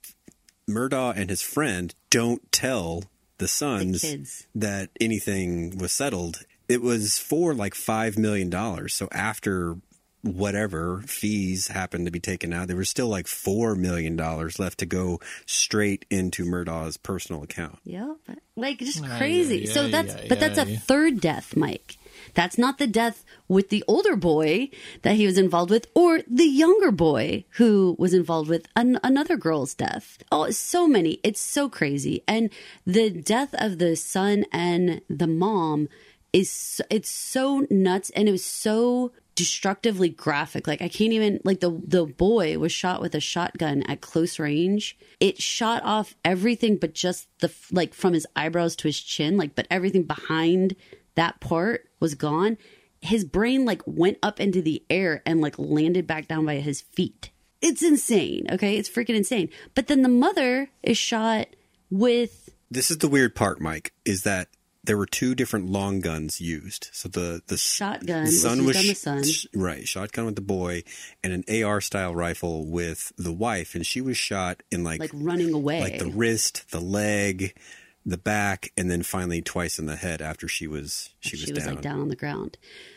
Murdaugh and his friend don't tell the sons kids. that anything was settled. It was for like five million dollars. So after whatever fees happened to be taken out, there was still like four million dollars left to go straight into Murdaugh's personal account. Yeah, like just Ay, crazy. ay, so ay, that's ay, but that's a third death, Mike. That's not the death with the older boy that he was involved with, or the younger boy who was involved with an, another girl's death. Oh, so many. It's so crazy. And the death of the son and the mom is it's so nuts, and it was so destructively graphic. Like I can't even like the the boy was shot with a shotgun at close range. It shot off everything but just the like from his eyebrows to his chin, like but everything behind that part was gone. His brain like went up into the air and like landed back down by his feet. It's insane, okay? It's freaking insane. But then the mother is shot with This is the weird part, Mike, is that there were two different long guns used. So the the Shotgun, the son was sh- son. right, shotgun with the boy, and an AR style rifle with the wife, and she was shot in like like running away. like the wrist, the leg, the back, and then finally twice in the head after she was she was she was like down on the ground.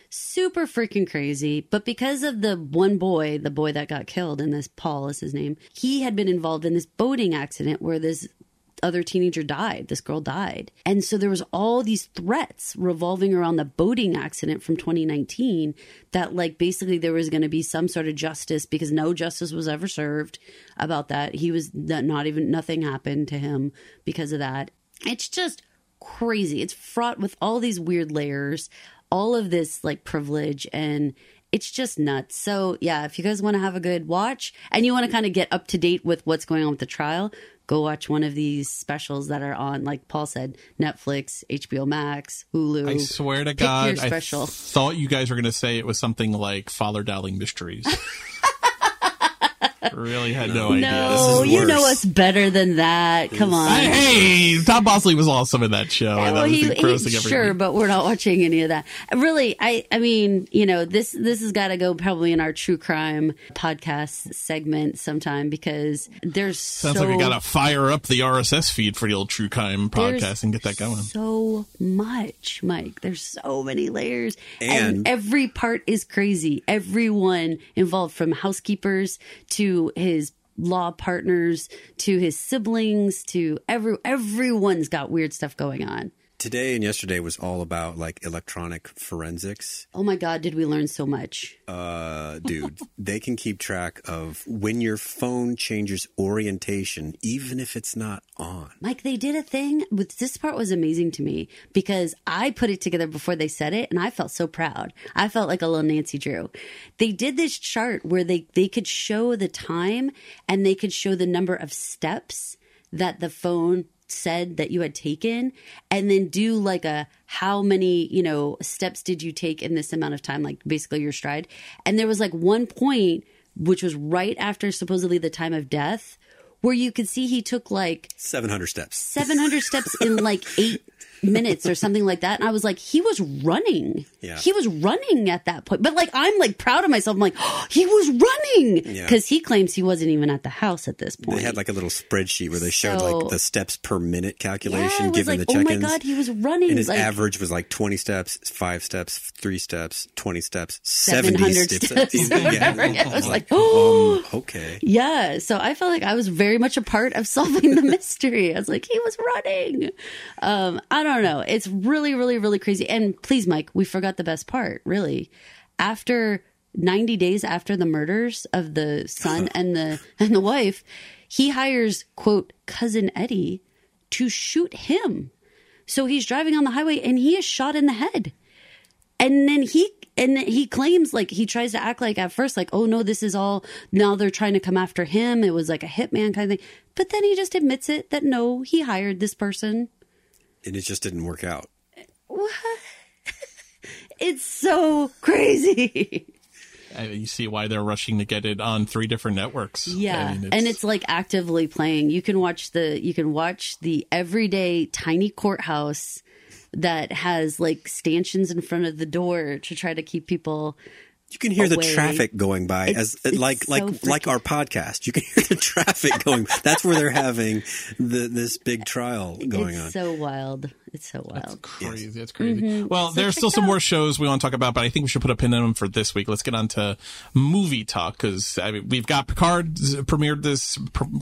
Super freaking crazy. But because of the one boy, the boy that got killed, and this Paul is his name, he had been involved in this boating accident where this other teenager died. This girl died. And so there was all these threats revolving around the boating accident from 2019 that like basically there was going to be some sort of justice because no justice was ever served about that. He was that not even nothing happened to him because of that. It's just crazy. It's fraught with all these weird layers, all of this like privilege and it's just nuts. So, yeah, if you guys want to have a good watch and you want to kind of get up to date with what's going on with the trial, go watch one of these specials that are on, like Paul said, Netflix, HBO Max, Hulu. I swear to Pick God. I thought you guys were going to say it was something like Father Dowling Mysteries. really had no idea. No, you know worse. us better than that. Come on. Hey, Tom Bosley was awesome in that show. Yeah, well, he, he- sure, week. but we're not watching any of that. Really, I, I mean, you know, this this has got to go probably in our true crime podcast segment sometime because there's Sounds so, like we got to fire up the RSS feed for the old True Crime podcast and get that going. So much, Mike. There's so many layers, And- every part is crazy. Everyone involved, from housekeepers to his law partners to his siblings to every everyone's got weird stuff going on. Today and yesterday was all about like electronic forensics. Oh my God, did we learn so much? Uh, dude, they can keep track of when your phone changes orientation, even if it's not on. Mike, they did a thing with this part was amazing to me because I put it together before they said it and I felt so proud. I felt like a little Nancy Drew. They did this chart where they, they could show the time and they could show the number of steps that the phone said that you had taken? And then do like a how many you know steps did you take in this amount of time? Like basically your stride? And there was like one point which was right after supposedly the time of death where you could see he took like 700 steps. 700 steps in like eight minutes or something like that. And I was like, he was running. Yeah. He was running at that point. But like, I'm like proud of myself. I'm like, oh, he was running. Yeah. Because he claims he wasn't even at the house at this point. They had like a little spreadsheet where they showed So- like the steps per minute yeah, calculation was given like, the oh my check-ins. God, he was running. and his like, average was like 20 steps, 5 steps, 3 steps, 20 steps, 70 700 steps. steps. Yeah, I was like, oh, um, okay. Yeah, so I felt like I was very much a part of solving the mystery. I was like, he was running. Um, I don't know. It's really, really, really crazy. And please, Mike, we forgot the best part. Really, after ninety days after the murders of the son and the and the wife, he hires quote cousin Eddie to shoot him. So he's driving on the highway and he is shot in the head and then he and he claims like he tries to act like at first like oh no this is all now they're trying to come after him it was like a hitman kind of thing but then he just admits it that no he hired this person And it just didn't work out. it's so crazy Uh, you see why they're rushing to get it on three different networks. yeah I mean, and it's like actively playing you can watch the you can watch the everyday tiny courthouse that has like stanchions in front of the door to try to keep people You can hear the traffic going by It's- as uh, it's like so like freaking- like our podcast. You can hear the traffic going. That's where they're having the this big trial going it's on. so wild it's so wild That's crazy. It's crazy. Mm-hmm. Well, there's still some more shows we want to talk about, but I think we should put a pin in them for this week. Let's get on to movie talk because I mean, we've got Picard premiered this.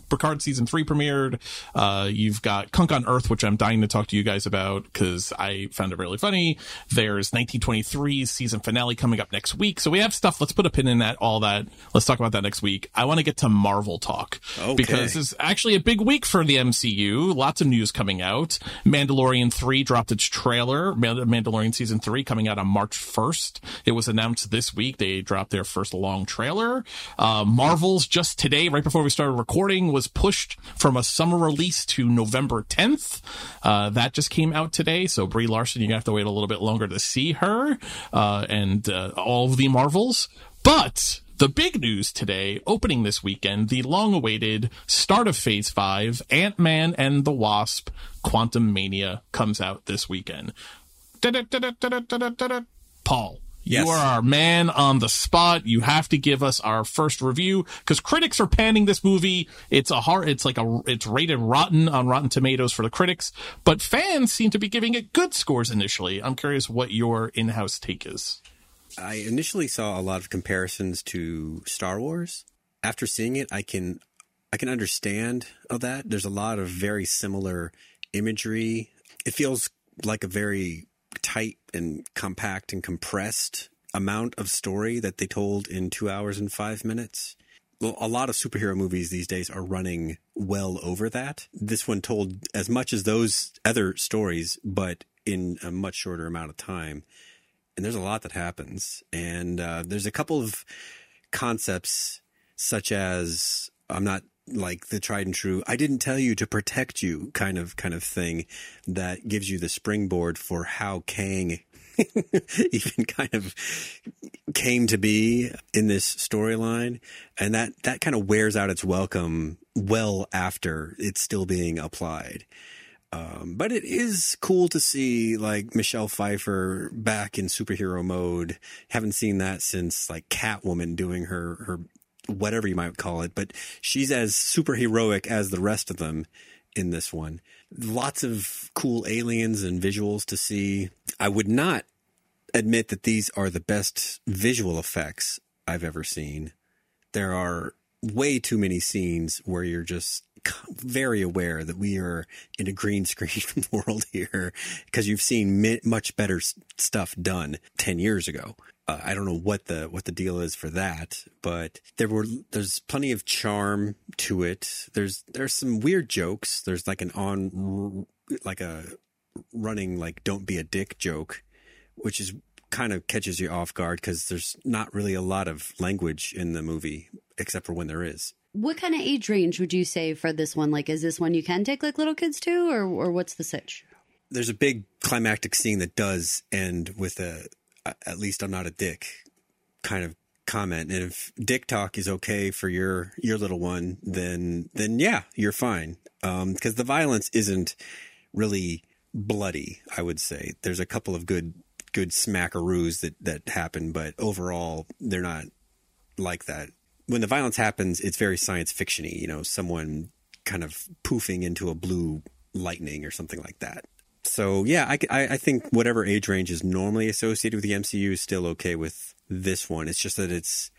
Picard season three premiered. Uh, you've got Cunk on Earth, which I'm dying to talk to you guys about because I found it really funny. There's 1923 season finale coming up next week, so we have stuff. Let's put a pin in that. All that. Let's talk about that next week. I want to get to Marvel talk Okay. because it's actually a big week for the MCU. Lots of news coming out. Mandalorian 3 dropped its trailer. Mandalorian season 3 coming out on March 1st. It was announced this week. They dropped their first long trailer. Uh, Marvel's just today, right before we started recording, was pushed from a summer release to November 10th. Uh, that just came out today. So Brie Larson, you're going to have to wait a little bit longer to see her, uh, and, uh, all of the Marvels. But the big news today, opening this weekend, the long awaited start of Phase 5, Ant Man and the Wasp, Quantumania comes out this weekend. Paul. Yes. You are our man on the spot. You have to give us our first review because critics are panning this movie. It's a hard, it's like a, it's rated rotten on Rotten Tomatoes for the critics, but fans seem to be giving it good scores initially. I'm curious what your in-house take is. I initially saw a lot of comparisons to Star Wars. After seeing it, I can I can understand of that. There's a lot of very similar imagery. It feels like a very tight and compact and compressed amount of story that they told in two hours and five minutes. Well, a lot of superhero movies these days are running well over that. This one told as much as those other stories, but in a much shorter amount of time. And there's a lot that happens. And uh, there's a couple of concepts, such as I'm not like the tried and true i didn't tell you to protect you kind of kind of thing that gives you the springboard for how kang even kind of came to be in this storyline and that that kind of wears out its welcome well after it's still being applied um, but it is cool to see like Michelle Pfeiffer back in superhero mode. Haven't seen that since like Catwoman doing her her whatever you might call it, but she's as superheroic as the rest of them in this one. Lots of cool aliens and visuals to see. I would not admit that these are the best visual effects I've ever seen. There are way too many scenes where you're just very aware that we are in a green screen world here because you've seen much better stuff done 10 years ago. Uh, I don't know what the what the deal is for that, but there were there's plenty of charm to it. There's there's some weird jokes. There's like an on like a running like don't be a dick joke, which is kind of catches you off guard because there's not really a lot of language in the movie except for when there is. What kind of age range would you say for this one? Like, is this one you can take like little kids to, or or what's the sitch? There's a big climactic scene that does end with a at least I'm not a dick kind of comment. And if dick talk is okay for your your little one, then then yeah, you're fine. Um, because the violence isn't really bloody. I would say there's a couple of good good smackaroos that that happen, but overall they're not like that. When the violence happens, it's very science fictiony. You know, someone kind of poofing into a blue lightning or something like that so yeah, I, I, think whatever age range is normally associated with the MCU is still okay with this one. It's just that it's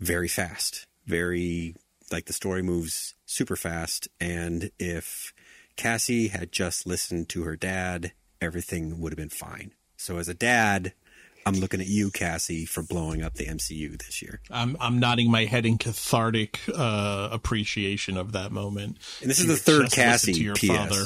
very fast, very like the story moves super fast. And if Cassie had just listened to her dad, everything would have been fine. So as a dad, I'm looking at you, Cassie, for blowing up the MCU this year. I'm I'm nodding my head in cathartic uh, appreciation of that moment. And this is the third Cassie to your PS. father.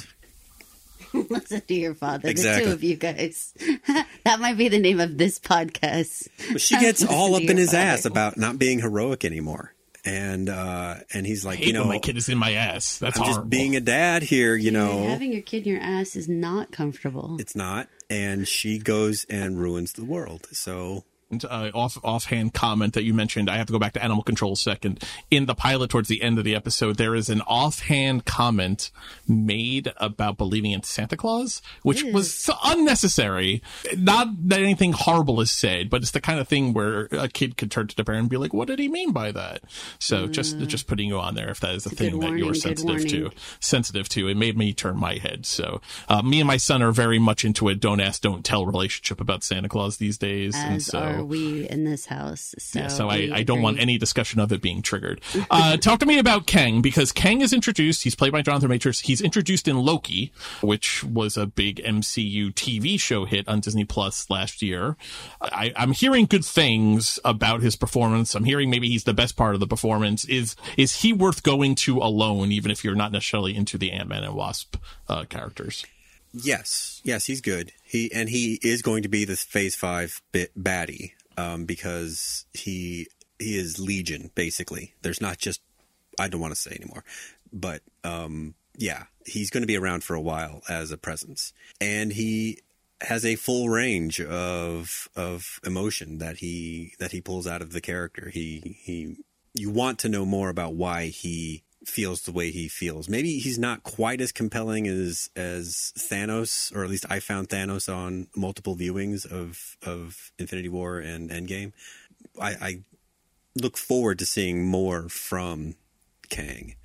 Listen to your father. Exactly. The two of you guys. that might be the name of this podcast. But she gets all up in his father. ass about not being heroic anymore. And uh, and he's like, you know, my kid is in my ass. That's I'm horrible. just being a dad here. You know, having your kid in your ass is not comfortable. It's not. And she goes and ruins the world. So uh, off offhand comment that you mentioned. I have to go back to animal control a second. In the pilot, towards the end of the episode, there is an offhand comment made about believing in Santa Claus, which was unnecessary. Not that anything horrible is said, but it's the kind of thing where a kid could turn to the parent and be like, "What did he mean by that?" So mm. just just putting you on there if that is a thing that you're sensitive to. Sensitive to. It made me turn my head. So uh, me and my son are very much into a don't ask, don't tell relationship about Santa Claus these days, As and so we in this house. So, yeah, so I, I, don't want any discussion of it being triggered. Uh, talk to me about Kang because Kang is introduced. He's played by Jonathan Majors. He's introduced in Loki, which was a big MCU TV show hit on Disney Plus last year. I, I'm hearing good things about his performance. I'm hearing maybe he's the best part of the performance. Is is he worth going to alone, even if you're not necessarily into the Ant Man and Wasp uh, characters? Yes, yes, he's good. He and he is going to be the Phase Five bit baddie um, because he he is Legion basically. There's not just I don't want to say anymore, but um, yeah, he's going to be around for a while as a presence, and he has a full range of of emotion that he that he pulls out of the character. He he you want to know more about why he feels the way he feels. Maybe he's not quite as compelling as as Thanos, or at least I found Thanos on multiple viewings of of Infinity War and Endgame. I, I look forward to seeing more from Kang.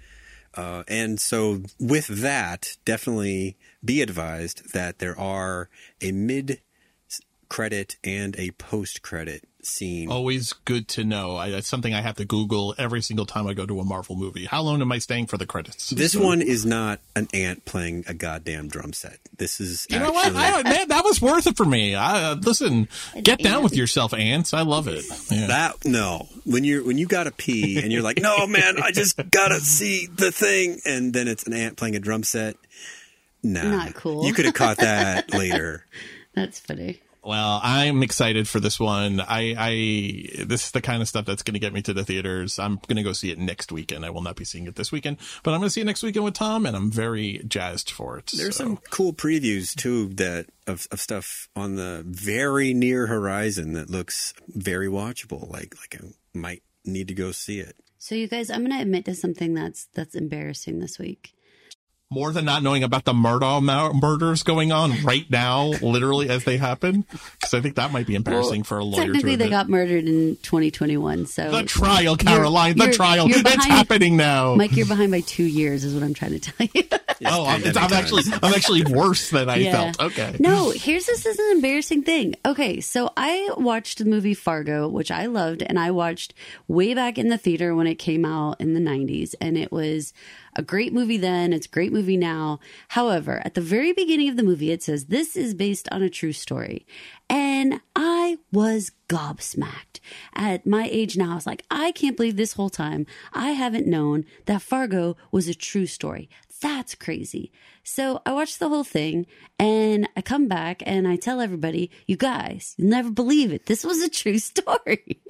Uh, and so, with that, definitely be advised that there are a mid credit and a post credit seen. Always good to know. I, it's something I have to Google every single time I go to a Marvel movie. How long am I staying for the credits? This one is not an ant playing a goddamn drum set. This is You know what? I, man, that was worth it for me. I, uh, listen, get down with yourself, ants. I love it. Yeah. that no. When you're when you gotta pee and you're like, no man, I just gotta see the thing, and then it's an ant playing a drum set. Nah, Not cool. You could have caught that later. That's funny. Well, I'm excited for this one. I, I, this is the kind of stuff that's going to get me to the theaters. I'm going to go see it next weekend. I will not be seeing it this weekend, but I'm going to see it next weekend with Tom, and I'm very jazzed for it. There's So, some cool previews too that of, of stuff on the very near horizon that looks very watchable. Like like I might need to go see it. So you guys, I'm going to admit to something that's that's embarrassing this week. More than not knowing about the Murdaugh mur- murders going on right now, literally as they happen, because I think that might be embarrassing for a lawyer to Technically, they got murdered in 2021. So the trial, Caroline, the you're- trial. you're It's happening now. Mike, you're behind by two years, is what I'm trying to tell you. oh, I'm, pandemic I'm actually. I'm actually worse than I Yeah. felt. Okay. No, here's this is an embarrassing thing. Okay, so I watched the movie Fargo, which I loved, and I watched way back in the theater when it came out in the 90s, and it was a great movie then. It's a great movie now. However, at the very beginning of the movie, it says this is based on a true story. And I was gobsmacked. At my age now, I was like, I can't believe this whole time I haven't known that Fargo was a true story. That's crazy. So I watched the whole thing and I come back and I tell everybody, you guys, you'll never believe it. This was a true story.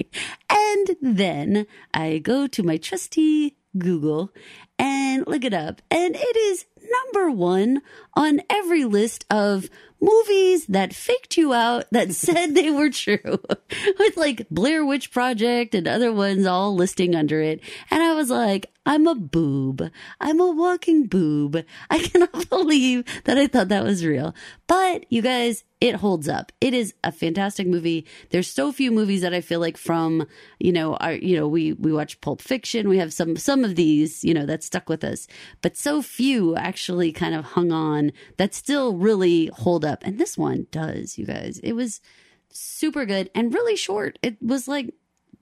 and then I go to my trusty Google and look it up. And it is number one on every list of movies that faked you out that said they were true with like Blair Witch Project and other ones all listing under it. And I was like, I'm a boob. I'm a walking boob. I cannot believe that I thought that was real. But you guys, it holds up. It is a fantastic movie. There's so few movies that I feel like from, you know, our, you know, we, we watch Pulp Fiction. We have some, some of these, you know, that stuck with us, but so few actually kind of hung on that still really hold up. And this one does, you guys. It was super good and really short. It was like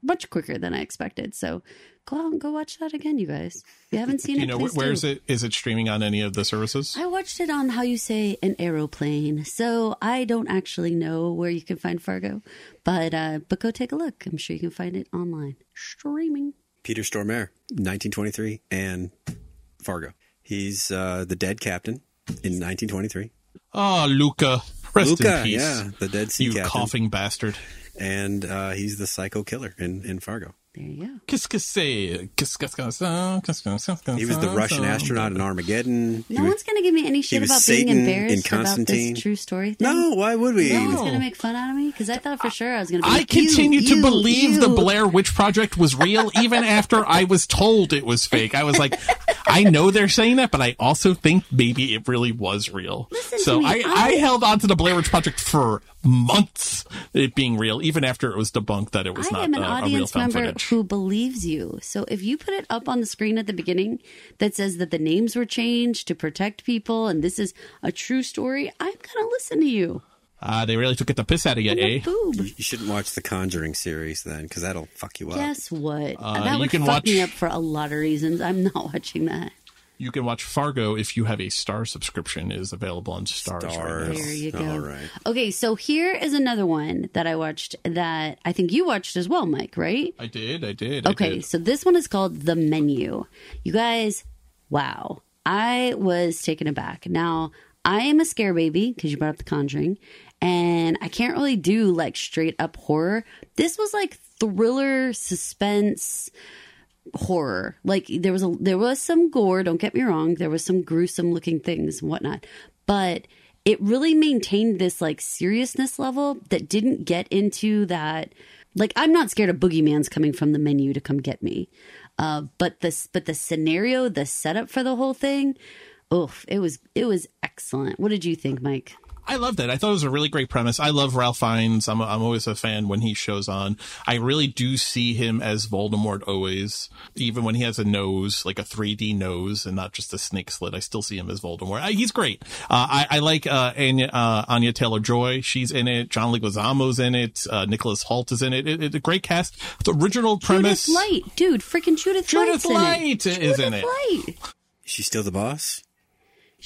much quicker than I expected. So go out and go watch that again, you guys. If you haven't seen You it, know, where do. is it? Is it streaming on any of the services? I watched it on how you say an aeroplane, so I don't actually know where you can find Fargo, but uh, but go take a look. I'm sure you can find it online streaming. Peter Stormare, 1923, and Fargo. He's uh, the dead captain in 1923. Oh, Luca. Rest Luca, in peace. yeah, the dead sea You captain, coughing bastard. And uh, he's the psycho killer in, in Fargo. There you go. He was the Russian astronaut in Armageddon. He No was- one's gonna give me any shit was about Satan being in embarrassed about Constantine. this true story thing. no, why would we? No one's No. gonna make fun out of me because I thought for sure I was gonna. Be I like, you, continue to you, believe the you. Blair Witch Project was real even after I was told it was fake. I was like, I know they're saying that, but I also think maybe it really was real. Listen so I, I, I- held on to the Blair Witch Project for months, it being real, even after it was debunked that it was I not am an uh, a real audience member footage. who believes you. So if you put it up on the screen at the beginning that says that the names were changed to protect people and this is a true story, I'm gonna listen to you. Uh, they really took it the piss out of you, I'm eh? boob. You shouldn't watch the Conjuring series then, because that'll fuck you up. Guess what? Uh, that you would can fuck watch- me up for a lot of reasons. I'm not watching that. You can watch Fargo if you have a Star subscription. It is available on Starz, right There you go. All right. Okay, so here is another one that I watched that I think you watched as well, Mike, right? I did, I did. I Okay, did. so this one is called The Menu. You guys, wow. I was taken aback. Now, I am a scare baby because you brought up The Conjuring, and I can't really do like straight up horror. This was like thriller, suspense, horror. Like there was a there was some gore. Don't get me wrong. There was some gruesome looking things and whatnot, but it really maintained this like seriousness level that didn't get into that. Like I'm not scared of boogeyman's coming from the menu to come get me, uh, but this but the scenario, the setup for the whole thing, oof, it was it was excellent. What did you think, Mike? I loved it. I thought it was a really great premise. I love Ralph Fiennes. I'm, I'm always a fan when he shows on. I really do see him as Voldemort always, even when he has a nose, like a 3D nose and not just a snake slit. I still see him as Voldemort. Uh, he's great. Uh, I, I like, uh, Anya, uh, Anya Taylor-Joy. She's in it. John Leguizamo's in it. Uh, Nicholas Hoult is in it. It, it. A great cast. The original premise. Judith Light, dude, freaking Judith, Judith Light's in Light it. is Judith in it. Light. She's still the boss.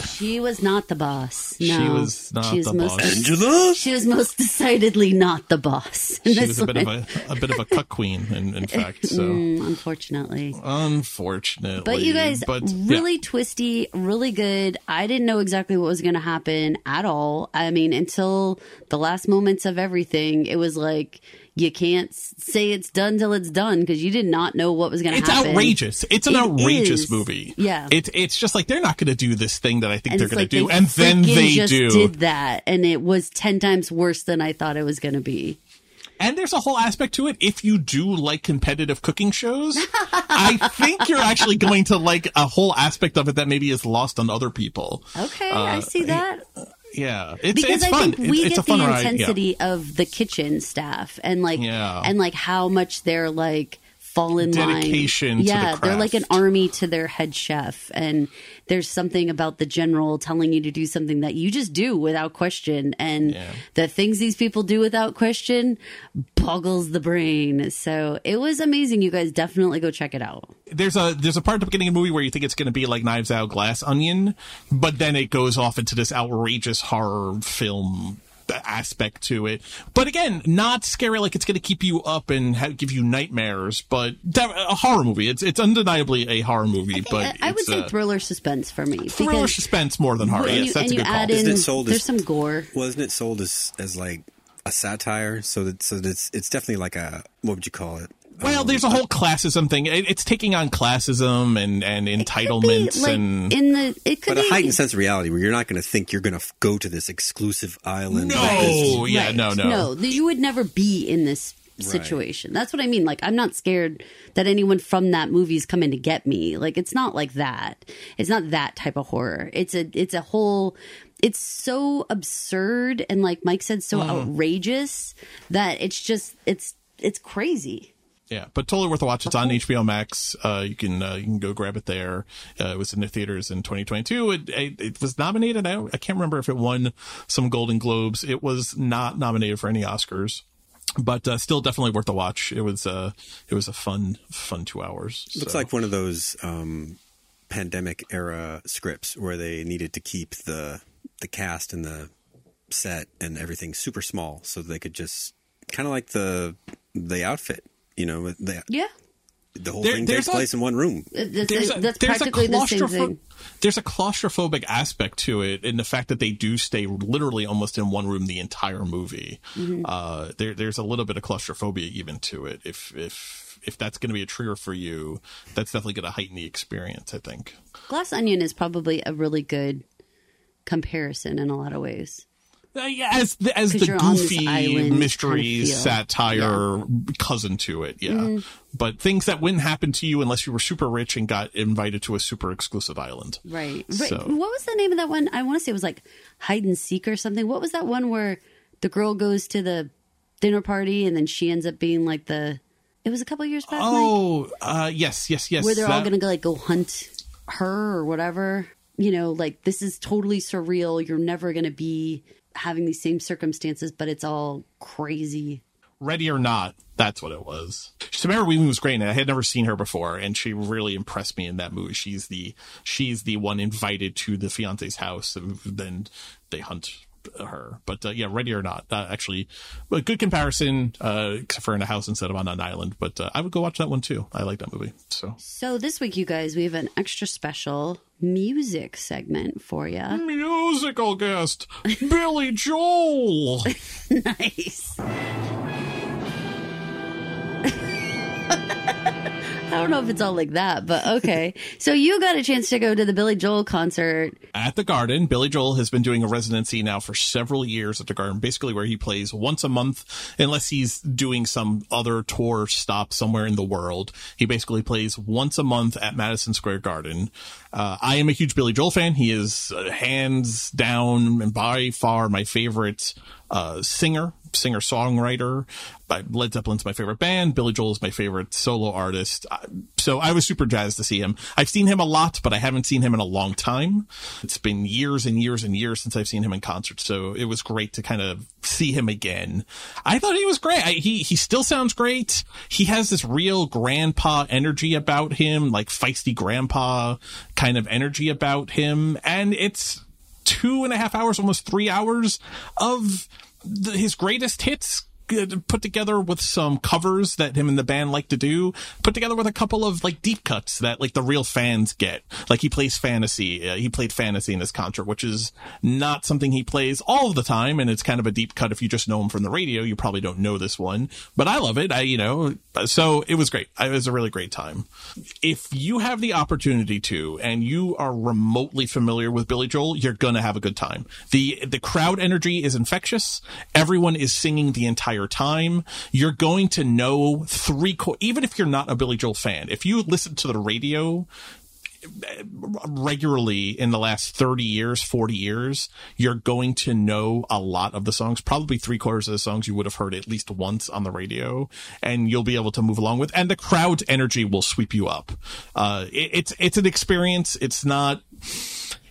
She was not the boss. No. She was not She was the most, boss. Angela. She was most decidedly not the boss. She was a bit of a, a bit of a cuck queen, in, in fact. So Mm, unfortunately. unfortunately, But you guys, but, yeah. really twisty, really good. I didn't know exactly what was going to happen at all. I mean, until the last moments of everything, it was like you can't say it's done till it's done because you did not know what was going to It's happen. outrageous. It's an It outrageous is. movie. Yeah. It's it's just like they're not going to do this thing that I think And they're going like to do, they and then they just do. did that, and it was ten times worse than I thought it was going to be. And there's a whole aspect to it. If you do like competitive cooking shows, I think you're actually going to like a whole aspect of it that maybe is lost on other people. Okay, Uh, I see that. Yeah, it's because it's I fun. think we it's, it's get fun the ride. Yeah. intensity of the kitchen staff and like Yeah. and like how much they're like fall in Dedication line. to the yeah, they're like an army to their head chef, and there's something about the general telling you to do something that you just do without question, and Yeah. the things these people do without question boggles the brain. So it was amazing. You guys definitely go check it out. there's a there's a part at the beginning of the movie where you think it's going to be like Knives Out, Glass Onion, but then it goes off into this outrageous horror film aspect to it. But again, not scary like it's going to keep you up and ha- give you nightmares, but that, a horror movie. It's it's undeniably a horror movie, but I would say a thriller suspense for me. thriller suspense more than horror. and Yes, you, that's a good call. add in Isn't it sold there's as- some gore. Wasn't it sold as as like a satire? So that so that it's it's definitely like a what would you call it? Well, there's a whole classism thing. It, it's taking on classism and and Could be, entitlements like, and in the it could but a heightened sense of reality where you're not going to think you're going to go to this exclusive island. no, like. Oh, yeah, Right. no, no, no. You would never be in this situation. That's what I mean. Like, I'm not scared that anyone from that movie is coming to get me. Like, it's not like that. It's not that type of horror. It's a it's a whole. It's so absurd and like Mike said, so Mm. outrageous that it's just it's it's crazy. Yeah, but totally worth a watch. It's on HBO Max. Uh, you can uh, you can go grab it there. Uh, it was in the theaters in 2022. It, it, it was nominated. I, I can't remember if it won some Golden Globes. It was not nominated for any Oscars, but uh, still definitely worth a watch. It was uh, it was a fun fun two hours. Looks like one of those um, pandemic era scripts where they needed to keep the the cast and the set and everything super small so they could just kind of like the the outfit. You know, the, Yeah, the whole There- thing takes a- place in one room. that's, there's a, that's there's a practically the same thing. There's a claustrophobic aspect to it in the fact that they do stay literally almost in one room the entire movie. Mm-hmm. Uh, there, there's a little bit of claustrophobia even to it. If if if that's going to be a trigger for you, that's definitely going to heighten the experience. I think. Glass Onion is probably a really good comparison in a lot of ways. Uh, as the, as the you're on this goofy island kind of mystery satire cousin to it, yeah. Mm-hmm. But things that wouldn't happen to you unless you were super rich and got invited to a super exclusive island. Right. right. So- What was the name of that one? I want to say it was like hide and seek or something. What was that one where the girl goes to the dinner party and then she ends up being like the? It was a couple years back. Oh, uh, yes, yes, yes. where they're all going to go like go hunt her or whatever. You know, like this is totally surreal. You're never going to be having these same circumstances, but it's all crazy. Ready or Not. That's what it was. Samara Weaving was great, and I had never seen her before, and she really impressed me in that movie. She's the she's the one invited to the fiance's house, and then they hunt her. But uh, yeah, Ready or Not, uh, actually, a good comparison, uh, except for in a house instead of on an island. But uh, I would go watch that one too. I like that movie. So So this week, you guys, we have an extra special music segment for you. musical guest Billy Joel. nice. I don't know if it's all like that, but okay. so you got a chance to go to the Billy Joel concert at the Garden. Billy Joel has been doing a residency now for several years at the Garden, basically where he plays once a month, unless he's doing some other tour stop somewhere in the world. He basically plays once a month at Madison Square Garden. Uh, I am a huge Billy Joel fan. He is uh, hands down and by far my favorite uh, singer, singer songwriter. Led Zeppelin's my favorite band. Billy Joel is my favorite solo artist. So I was super jazzed to see him. I've seen him a lot, but I haven't seen him in a long time. It's been years and years and years since I've seen him in concert. So it was great to kind of see him again. I thought he was great. I, he, he still sounds great. He has this real grandpa energy about him, like feisty grandpa kind of energy about him. And it's two and a half hours, almost three hours of his greatest hits put together with some covers that him and the band like to do, put together with a couple of like deep cuts that like the real fans get. Like he plays fantasy. Uh, he played fantasy in this concert, which is not something he plays all the time. And it's kind of a deep cut. If you just know him from the radio, you probably don't know this one, but I love it. I, you know, so it was great. It was a really great time. If you have the opportunity to, and you are remotely familiar with Billy Joel, you're going to have a good time. The, the crowd energy is infectious. Everyone is singing the entire entire time, you're going to know three, even if you're not a Billy Joel fan, if you listen to the radio regularly in the last 30 years, 40 years, you're going to know a lot of the songs, probably three quarters of the songs you would have heard at least once on the radio and you'll be able to move along with, and the crowd energy will sweep you up. Uh, it, it's, it's an experience. It's not,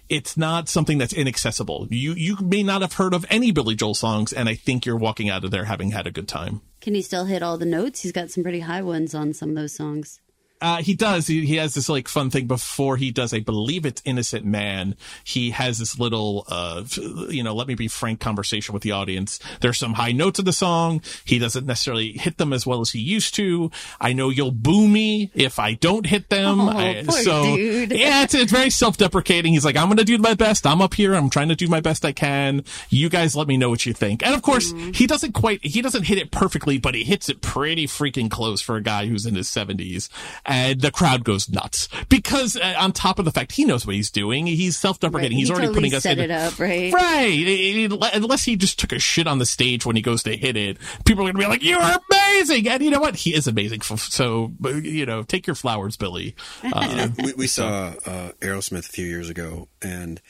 it's not something that's inaccessible. You you may not have heard of any Billy Joel songs, and I think you're walking out of there having had a good time. Can he still hit all the notes? He's got some pretty high ones on some of those songs. Uh, he does. He, he has this like fun thing before he does. I believe it's Innocent Man. He has this little, uh, you know, let me be frank conversation with the audience. There's some high notes of the song. He doesn't necessarily hit them as well as he used to. I know you'll boo me if I don't hit them. Oh, I, so dude. yeah, it's, it's very self-deprecating. He's like, I'm going to do my best. I'm up here. I'm trying to do my best I can. You guys let me know what you think. And of course, Mm-hmm. he doesn't quite, he doesn't hit it perfectly, but he hits it pretty freaking close for a guy who's in his seventies. And the crowd goes nuts because uh, on top of the fact he knows what he's doing, he's self-deprecating. Right. He's He already totally putting us set in it up, right? Right. Unless he just took a shit on the stage when he goes to hit it, people are going to be like, you're amazing. And you know what? He is amazing. So, you know, take your flowers, Billy. Uh, we, we saw uh, Aerosmith a few years ago, and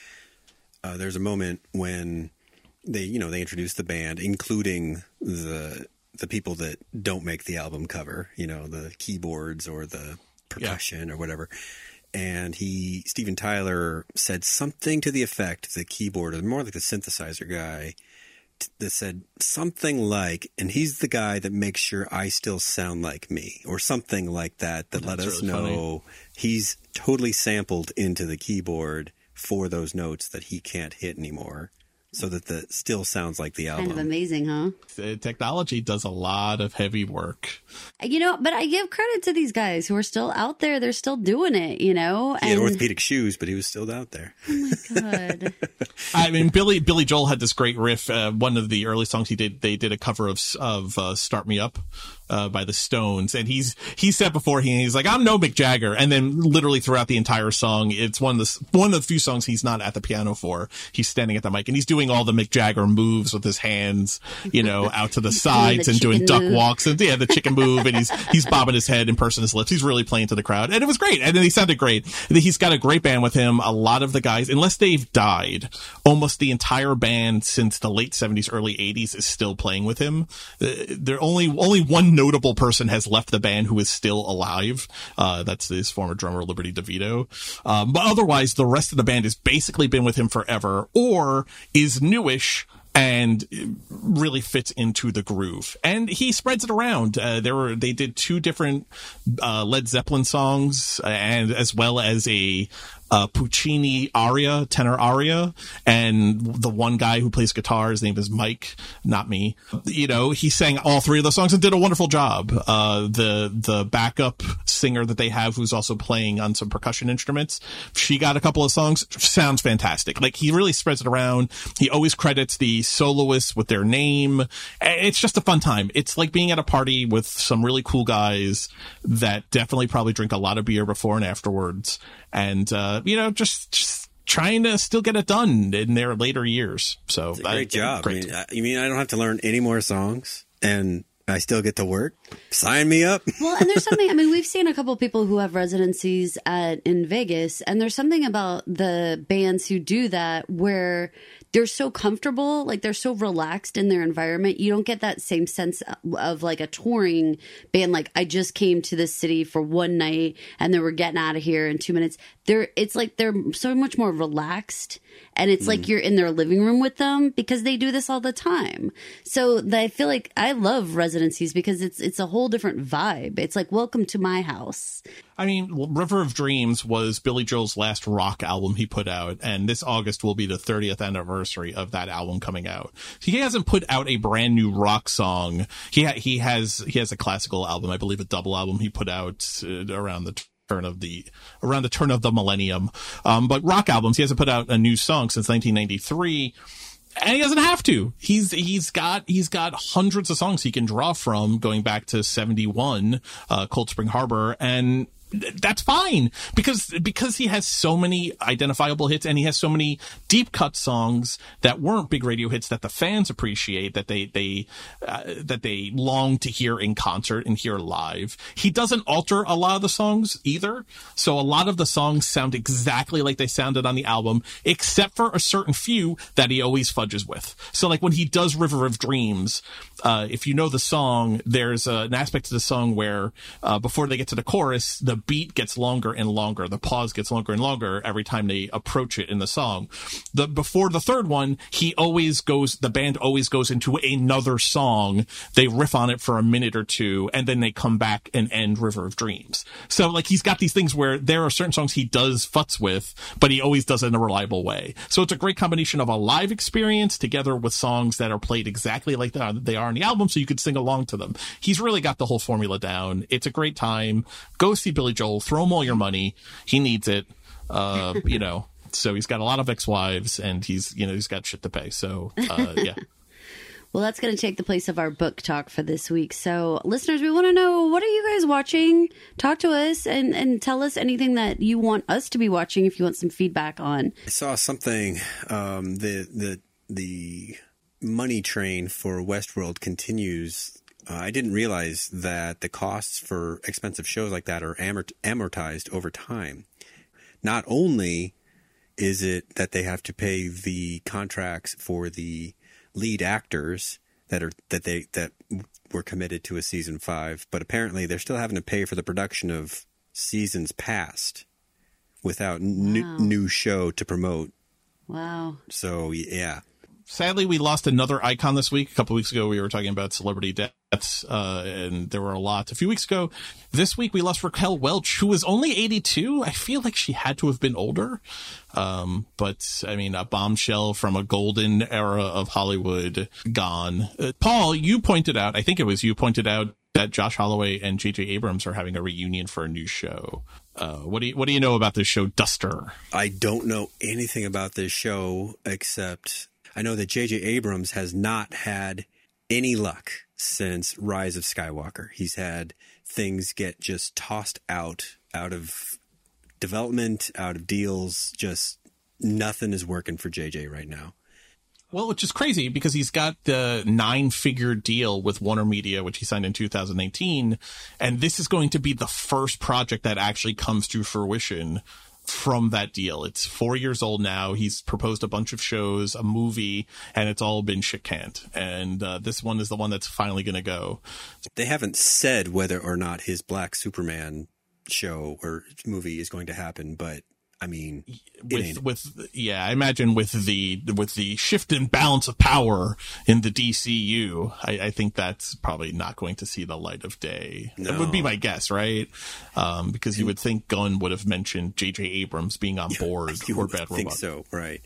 uh, there's a moment when they, you know, they introduced the band, including the the people that don't make the album cover, you know, the keyboards or the percussion or whatever. And he, Steven Tyler, said something to the effect, of the keyboard, or more like the synthesizer guy, t- that said something like, and he's the guy that makes sure I still sound like me, or something like that, that let us really funny. know he's totally sampled into the keyboard for those notes that he can't hit anymore, so that the still sounds like the album. Kind of amazing, huh? uh, technology does a lot of heavy work. You know, but I give credit to these guys who are still out there. They're still doing it, you know? He had orthopedic shoes, but he was still out there. Oh my god. I mean, Billy Billy Joel had this great riff. Uh, one of the early songs he did, they did a cover of of uh, "Start Me Up" uh, by the Stones, and he's he said before he he's like, "I'm no Mick Jagger," and then literally throughout the entire song, it's one of the one of the few songs he's not at the piano for. He's standing at the mic and he's doing all the Mick Jagger moves with his hands, you know, out to the sides the and doing duck move. walks and yeah, the chicken move, and he's he's bobbing his head and pursing his lips. He's really playing to the crowd, and it was great. And then he sounded great. He's got a great band with him. A lot of the guys, unless they've died, almost the entire band since the late seventies, early eighties is still playing with him. Uh, there only only one notable person has left the band who is still alive. Uh, that's his former drummer Liberty DeVito. Um, but otherwise, the rest of the band has basically been with him forever, or is newish and really fits into the groove. And he spreads it around. Uh, there were they did two different uh, Led Zeppelin songs, and as well as a uh, Puccini aria, tenor aria, and the one guy who plays guitar, his name is Mike, not me. You know, he sang all three of the songs and did a wonderful job. Uh, the the backup singer that they have, who's also playing on some percussion instruments, she got a couple of songs. Sounds fantastic. Like he really spreads it around. He always credits the soloists with their name. It's just a fun time. It's like being at a party with some really cool guys that definitely probably drink a lot of beer before and afterwards, and uh, you know, just just trying to still get it done in their later years. So It's a great I- job. Great. I mean, I, you mean I don't have to learn any more songs and I still get to work? Sign me up. Well, and there's something. I mean, we've seen a couple of people who have residencies at in Vegas, and there's something about the bands who do that where they're so comfortable, like they're so relaxed in their environment. You don't get that same sense of like a touring band. Like I just came to this city for one night, and then we're getting out of here in two minutes. They're it's like they're so much more relaxed, and it's like mm. you're in their living room with them because they do this all the time. So that I feel like I love residencies because it's it's a whole different vibe. It's like welcome to my house. I mean, River of Dreams was Billy Joel's last rock album he put out, and this August will be the 30th anniversary of that album coming out. He hasn't put out a brand new rock song. He ha- he has he has a classical album, I believe, a double album he put out uh, around the turn of the around the turn of the millennium. Um, but rock albums, he hasn't put out a new song since 1993 and he doesn't have to. He's he's got he's got hundreds of songs he can draw from going back to 71 uh Cold Spring Harbor and that's fine because because he has so many identifiable hits and he has so many deep cut songs that weren't big radio hits that the fans appreciate that they they uh, that they long to hear in concert and hear live. He doesn't alter a lot of the songs either, so a lot of the songs sound exactly like they sounded on the album, except for a certain few that he always fudges with. So like when he does River of Dreams, uh, if you know the song, there's uh, an aspect to the song where uh, before they get to the chorus, the beat gets longer and longer, the pause gets longer and longer every time they approach it in the song. The before the third one, he always goes, the band always goes into another song. They riff on it for a minute or two, and then they come back and end River of Dreams. So like he's got these things where there are certain songs he does futz with, but he always does it in a reliable way. So it's a great combination of a live experience together with songs that are played exactly like they are- on the album, so you could sing along to them. He's really got the whole formula down. It's a great time. Go see Billy Joel. Throw him all your money. He needs it. Uh, you know. So he's got a lot of ex-wives, and he's you know he's got shit to pay. So uh, yeah. Well, that's going to take the place of our book talk for this week. So, listeners, we want to know what are you guys watching? Talk to us and, and tell us anything that you want us to be watching if you want some feedback on. I saw something. Um, the the the money train for Westworld continues. Uh, I didn't realize that the costs for expensive shows like that are amort- amortized over time. Not only is it that they have to pay the contracts for the lead actors that are that they that were committed to a season five, but apparently they're still having to pay for the production of seasons past without Wow. new show to promote. Wow. So yeah, Sadly, we lost another icon this week. A couple weeks ago, we were talking about celebrity deaths, uh, and there were a lot. A few weeks ago, this week we lost Raquel Welch, who was only 82. I feel like she had to have been older. Um, but I mean, a bombshell from a golden era of Hollywood gone. Uh, Paul, you pointed out, I think it was you pointed out that Josh Holloway and J.J. Abrams are having a reunion for a new show. Uh, what do you, what do you know about this show, Duster? I don't know anything about this show except I know that J.J. Abrams has not had any luck since Rise of Skywalker. He's had things get just tossed out, out of development, out of deals. Just nothing is working for J.J. right now. Well, which is crazy because he's got the nine figure deal with Warner Media, which he signed in 2018. And this is going to be the first project that actually comes to fruition from that deal. It's four years old now. He's proposed a bunch of shows, a movie, and it's all been shit canned. And uh, this one is the one that's finally going to go. They haven't said whether or not his Black Superman show or movie is going to happen, but I mean, with with yeah, I imagine with the with the shift in balance of power in the DCU, I, I think that's probably not going to see the light of day. No. That would be my guess, right? Um, because you would think Gunn would have mentioned J.J. Abrams being on board for Bad Robot. so, right?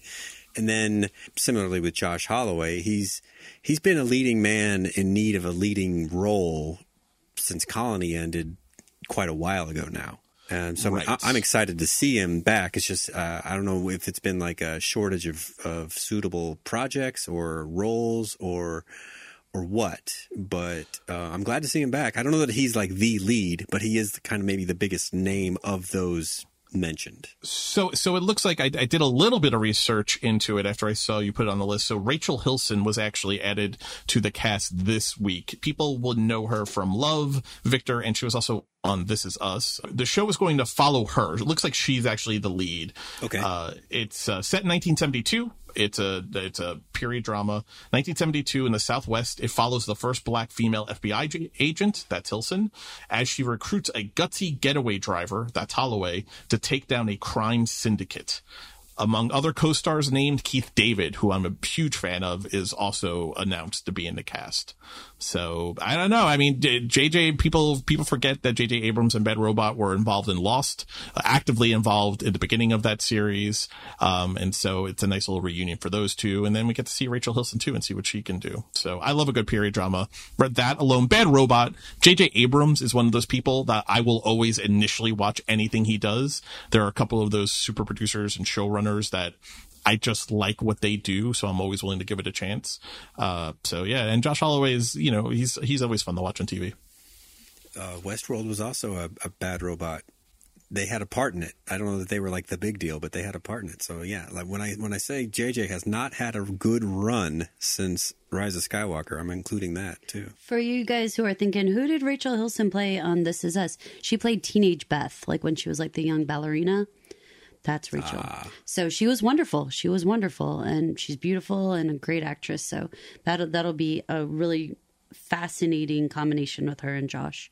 And then similarly with Josh Holloway, he's he's been a leading man in need of a leading role since Colony ended quite a while ago now. And so right. I'm, excited to see him back. It's just uh, I don't know if it's been like a shortage of, of suitable projects or roles or or what, but uh, I'm glad to see him back. I don't know that he's like the lead, but he is kind of maybe the biggest name of those mentioned. So, so it looks like I, I, did a little bit of research into it after I saw you put it on the list. So Rachel Hilson was actually added to the cast this week. People will know her from Love, Victor, and she was also on This Is Us. The show is going to follow her. It looks like she's actually the lead. Okay. Uh, it's uh, set in 1972. It's a it's a period drama. 1972 in the Southwest. It follows the first black female FBI agent, that's Hilson, as she recruits a gutsy getaway driver, that's Holloway, to take down a crime syndicate. Among other co-stars named Keith David, who I'm a huge fan of, is also announced to be in the cast. So I don't know. I mean, JJ people people forget that JJ Abrams and Bad Robot were involved in Lost, uh, actively involved in the beginning of that series, um, and so it's a nice little reunion for those two. And then we get to see Rachel Hilson too and see what she can do. So I love a good period drama. But that alone, Bad Robot, JJ Abrams is one of those people that I will always initially watch anything he does. There are a couple of those super producers and showrunners that I just like what they do, so I'm always willing to give it a chance. Uh, so yeah, and Josh Holloway is, you know, he's he's always fun to watch on TV. Uh, Westworld was also a, a, bad robot. They had a part in it. I don't know that they were like the big deal, but they had a part in it. So yeah, like when I when I say JJ has not had a good run since Rise of Skywalker, I'm including that too. For you guys who are thinking, who did Rachel Hilson play on This Is Us? She played teenage Beth, like when she was like the young ballerina. That's Rachel. Ah. So she was wonderful. She was wonderful, and she's beautiful and a great actress. So that'll that'll be a really fascinating combination with her and Josh.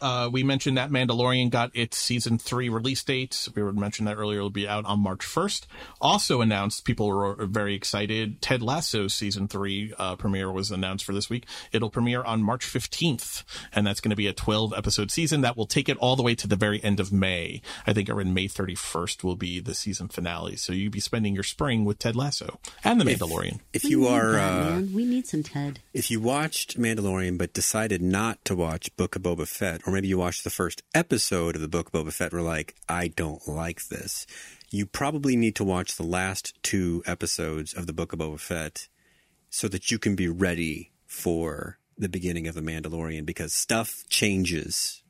Uh, we mentioned that Mandalorian got its season three release date. We were mentioned that earlier. It'll be out on March 1st. Also announced, people were very excited. Ted Lasso's season three uh, premiere was announced for this week. It'll premiere on March 15th, and that's going to be a 12 episode season that will take it all the way to the very end of May. I think around May 31st will be the season finale. So you'll be spending your spring with Ted Lasso and The Mandalorian. If, if you are, that, uh, we need some Ted. If you watched Mandalorian but decided not to watch Book of Boba Fett, or maybe you watched the first episode of the book Boba Fett were like, I don't like this. You probably need to watch the last two episodes of the book of Boba Fett so that you can be ready for the beginning of the Mandalorian because stuff changes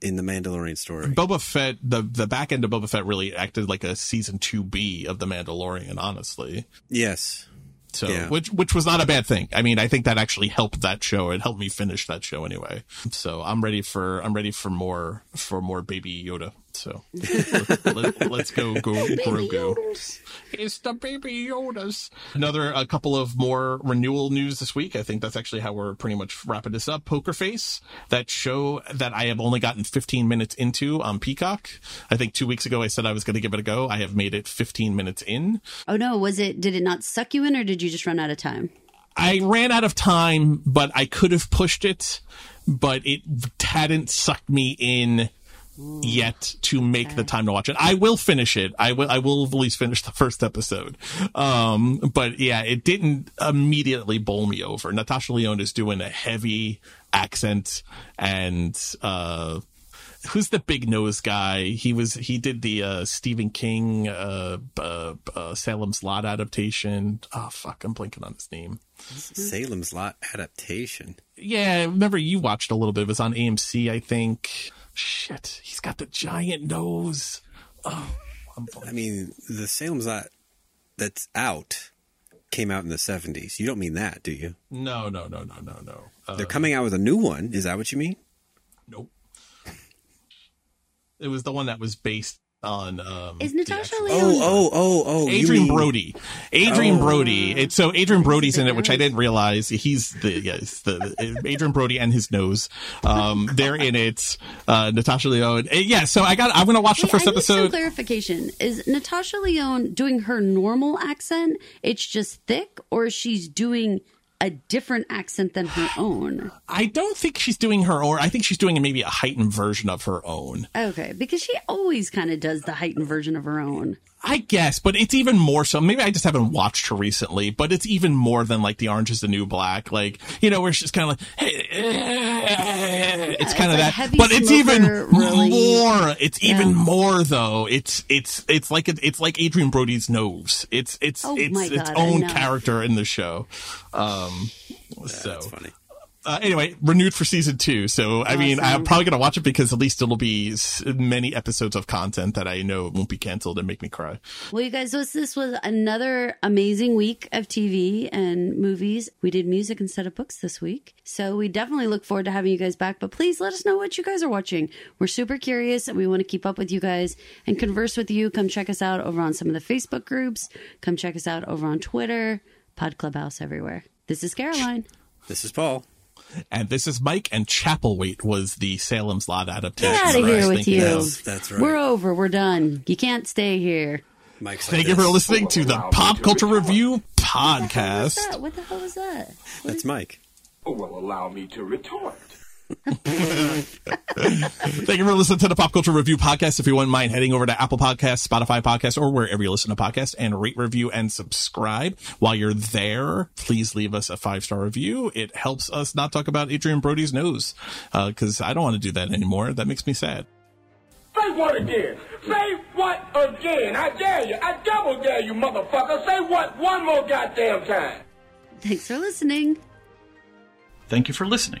in the Mandalorian story. Boba Fett, the the back end of Boba Fett really acted like a season two B of the Mandalorian, honestly. Yes. So, yeah. which which was not a bad thing. I mean, I think that actually helped that show. It helped me finish that show anyway. So I'm ready for I'm ready for more for more Baby Yoda. So let, us go, go, Grogu. It's the baby Yodas. Another, a couple of more renewal news this week. I think that's actually how we're pretty much wrapping this up. Poker Face, that show that I have only gotten 15 minutes into on Peacock. I think two weeks ago I said I was going to give it a go. I have made it 15 minutes in. Oh no, was it, did it not suck you in or did you just run out of time? I ran out of time, but I could have pushed it, but it hadn't sucked me in yet to make okay. the time to watch it. I will finish it. I will. I will at least finish the first episode. Um, but yeah, it didn't immediately bowl me over. Natasha Lyonne is doing a heavy accent, and uh, who's the big nose guy? He was. He did the uh, Stephen King uh, uh, uh Salem's Lot adaptation. Oh fuck, I'm blanking on his name. Salem's Lot adaptation. Yeah, remember you watched a little bit. It was on AMC, I think. Shit, he's got the giant nose. Oh, I mean, the Salem's Lot that's out came out in the 70s. You don't mean that, do you? No, no, no, no, no, no. Uh, They're coming out with a new one. Is that what you mean? Nope. it was the one that was based on um, Is Natasha actual- Lyonne? Oh, oh, oh, oh. Adrien mean- Brody. Adrien Brody. It's so Adrien Brody's in it, which I didn't realize. He's the yes, the Adrien Brody and his nose. Um, they're in it. Uh, Natasha Lyonne. Uh, Yeah. So I got. I'm gonna watch the first I need some episode. clarification. Is Natasha Lyonne doing her normal accent? It's just thick, or she's doing a different accent than her own? I don't think she's doing her own. I think she's doing maybe a heightened version of her own. Okay, because she always kind of does the heightened version of her own. I guess, but it's even more so. Maybe I just haven't watched her recently, but it's even more than like the Orange is the New Black. Like, you know, where she's kind of like, hey, it's kind of that. But it's even really. more. It's even Yeah. more though. It's, it's, it's like, it's like Adrien Brody's nose. It's, it's, Oh it's my its God, own character in the show. Um, so That's funny. Uh, anyway, renewed for season two. So, I mean, I'm probably going to watch it because at least it'll be many episodes of content that I know won't be canceled and make me cry. Well, you guys, this, this was another amazing week of TV and movies. We did music instead of books this week. So we definitely look forward to having you guys back. But please let us know what you guys are watching. We're super curious and we want to keep up with you guys and converse with you. Come check us out over on some of the Facebook groups. Come check us out over on Twitter, Pod Clubhouse, everywhere. This is Caroline. This is Paul. And this is Mike, and Chapelwaite was the Salem's Lot adaptation. Get out of that I here with you. That's- that's right. We're over. We're done. You can't stay here. Mike's like Thank you for listening to the Pop Culture Review What the hell was podcast. that? What the hell was that? What That's Mike. Oh, well, allow me to retort. Thank you for listening to the Pop Culture Review podcast. If you wouldn't mind heading over to Apple Podcasts, Spotify Podcasts, or wherever you listen to podcasts and rate, review, and subscribe. While you're there, please leave us a five star review. It helps us not talk about Adrien Brody's nose, uh, because I don't want to do that anymore. That makes me sad. Say what again? Say what again? I dare you. I double dare you, motherfucker. Say what one more goddamn time. Thanks for listening. Thank you for listening.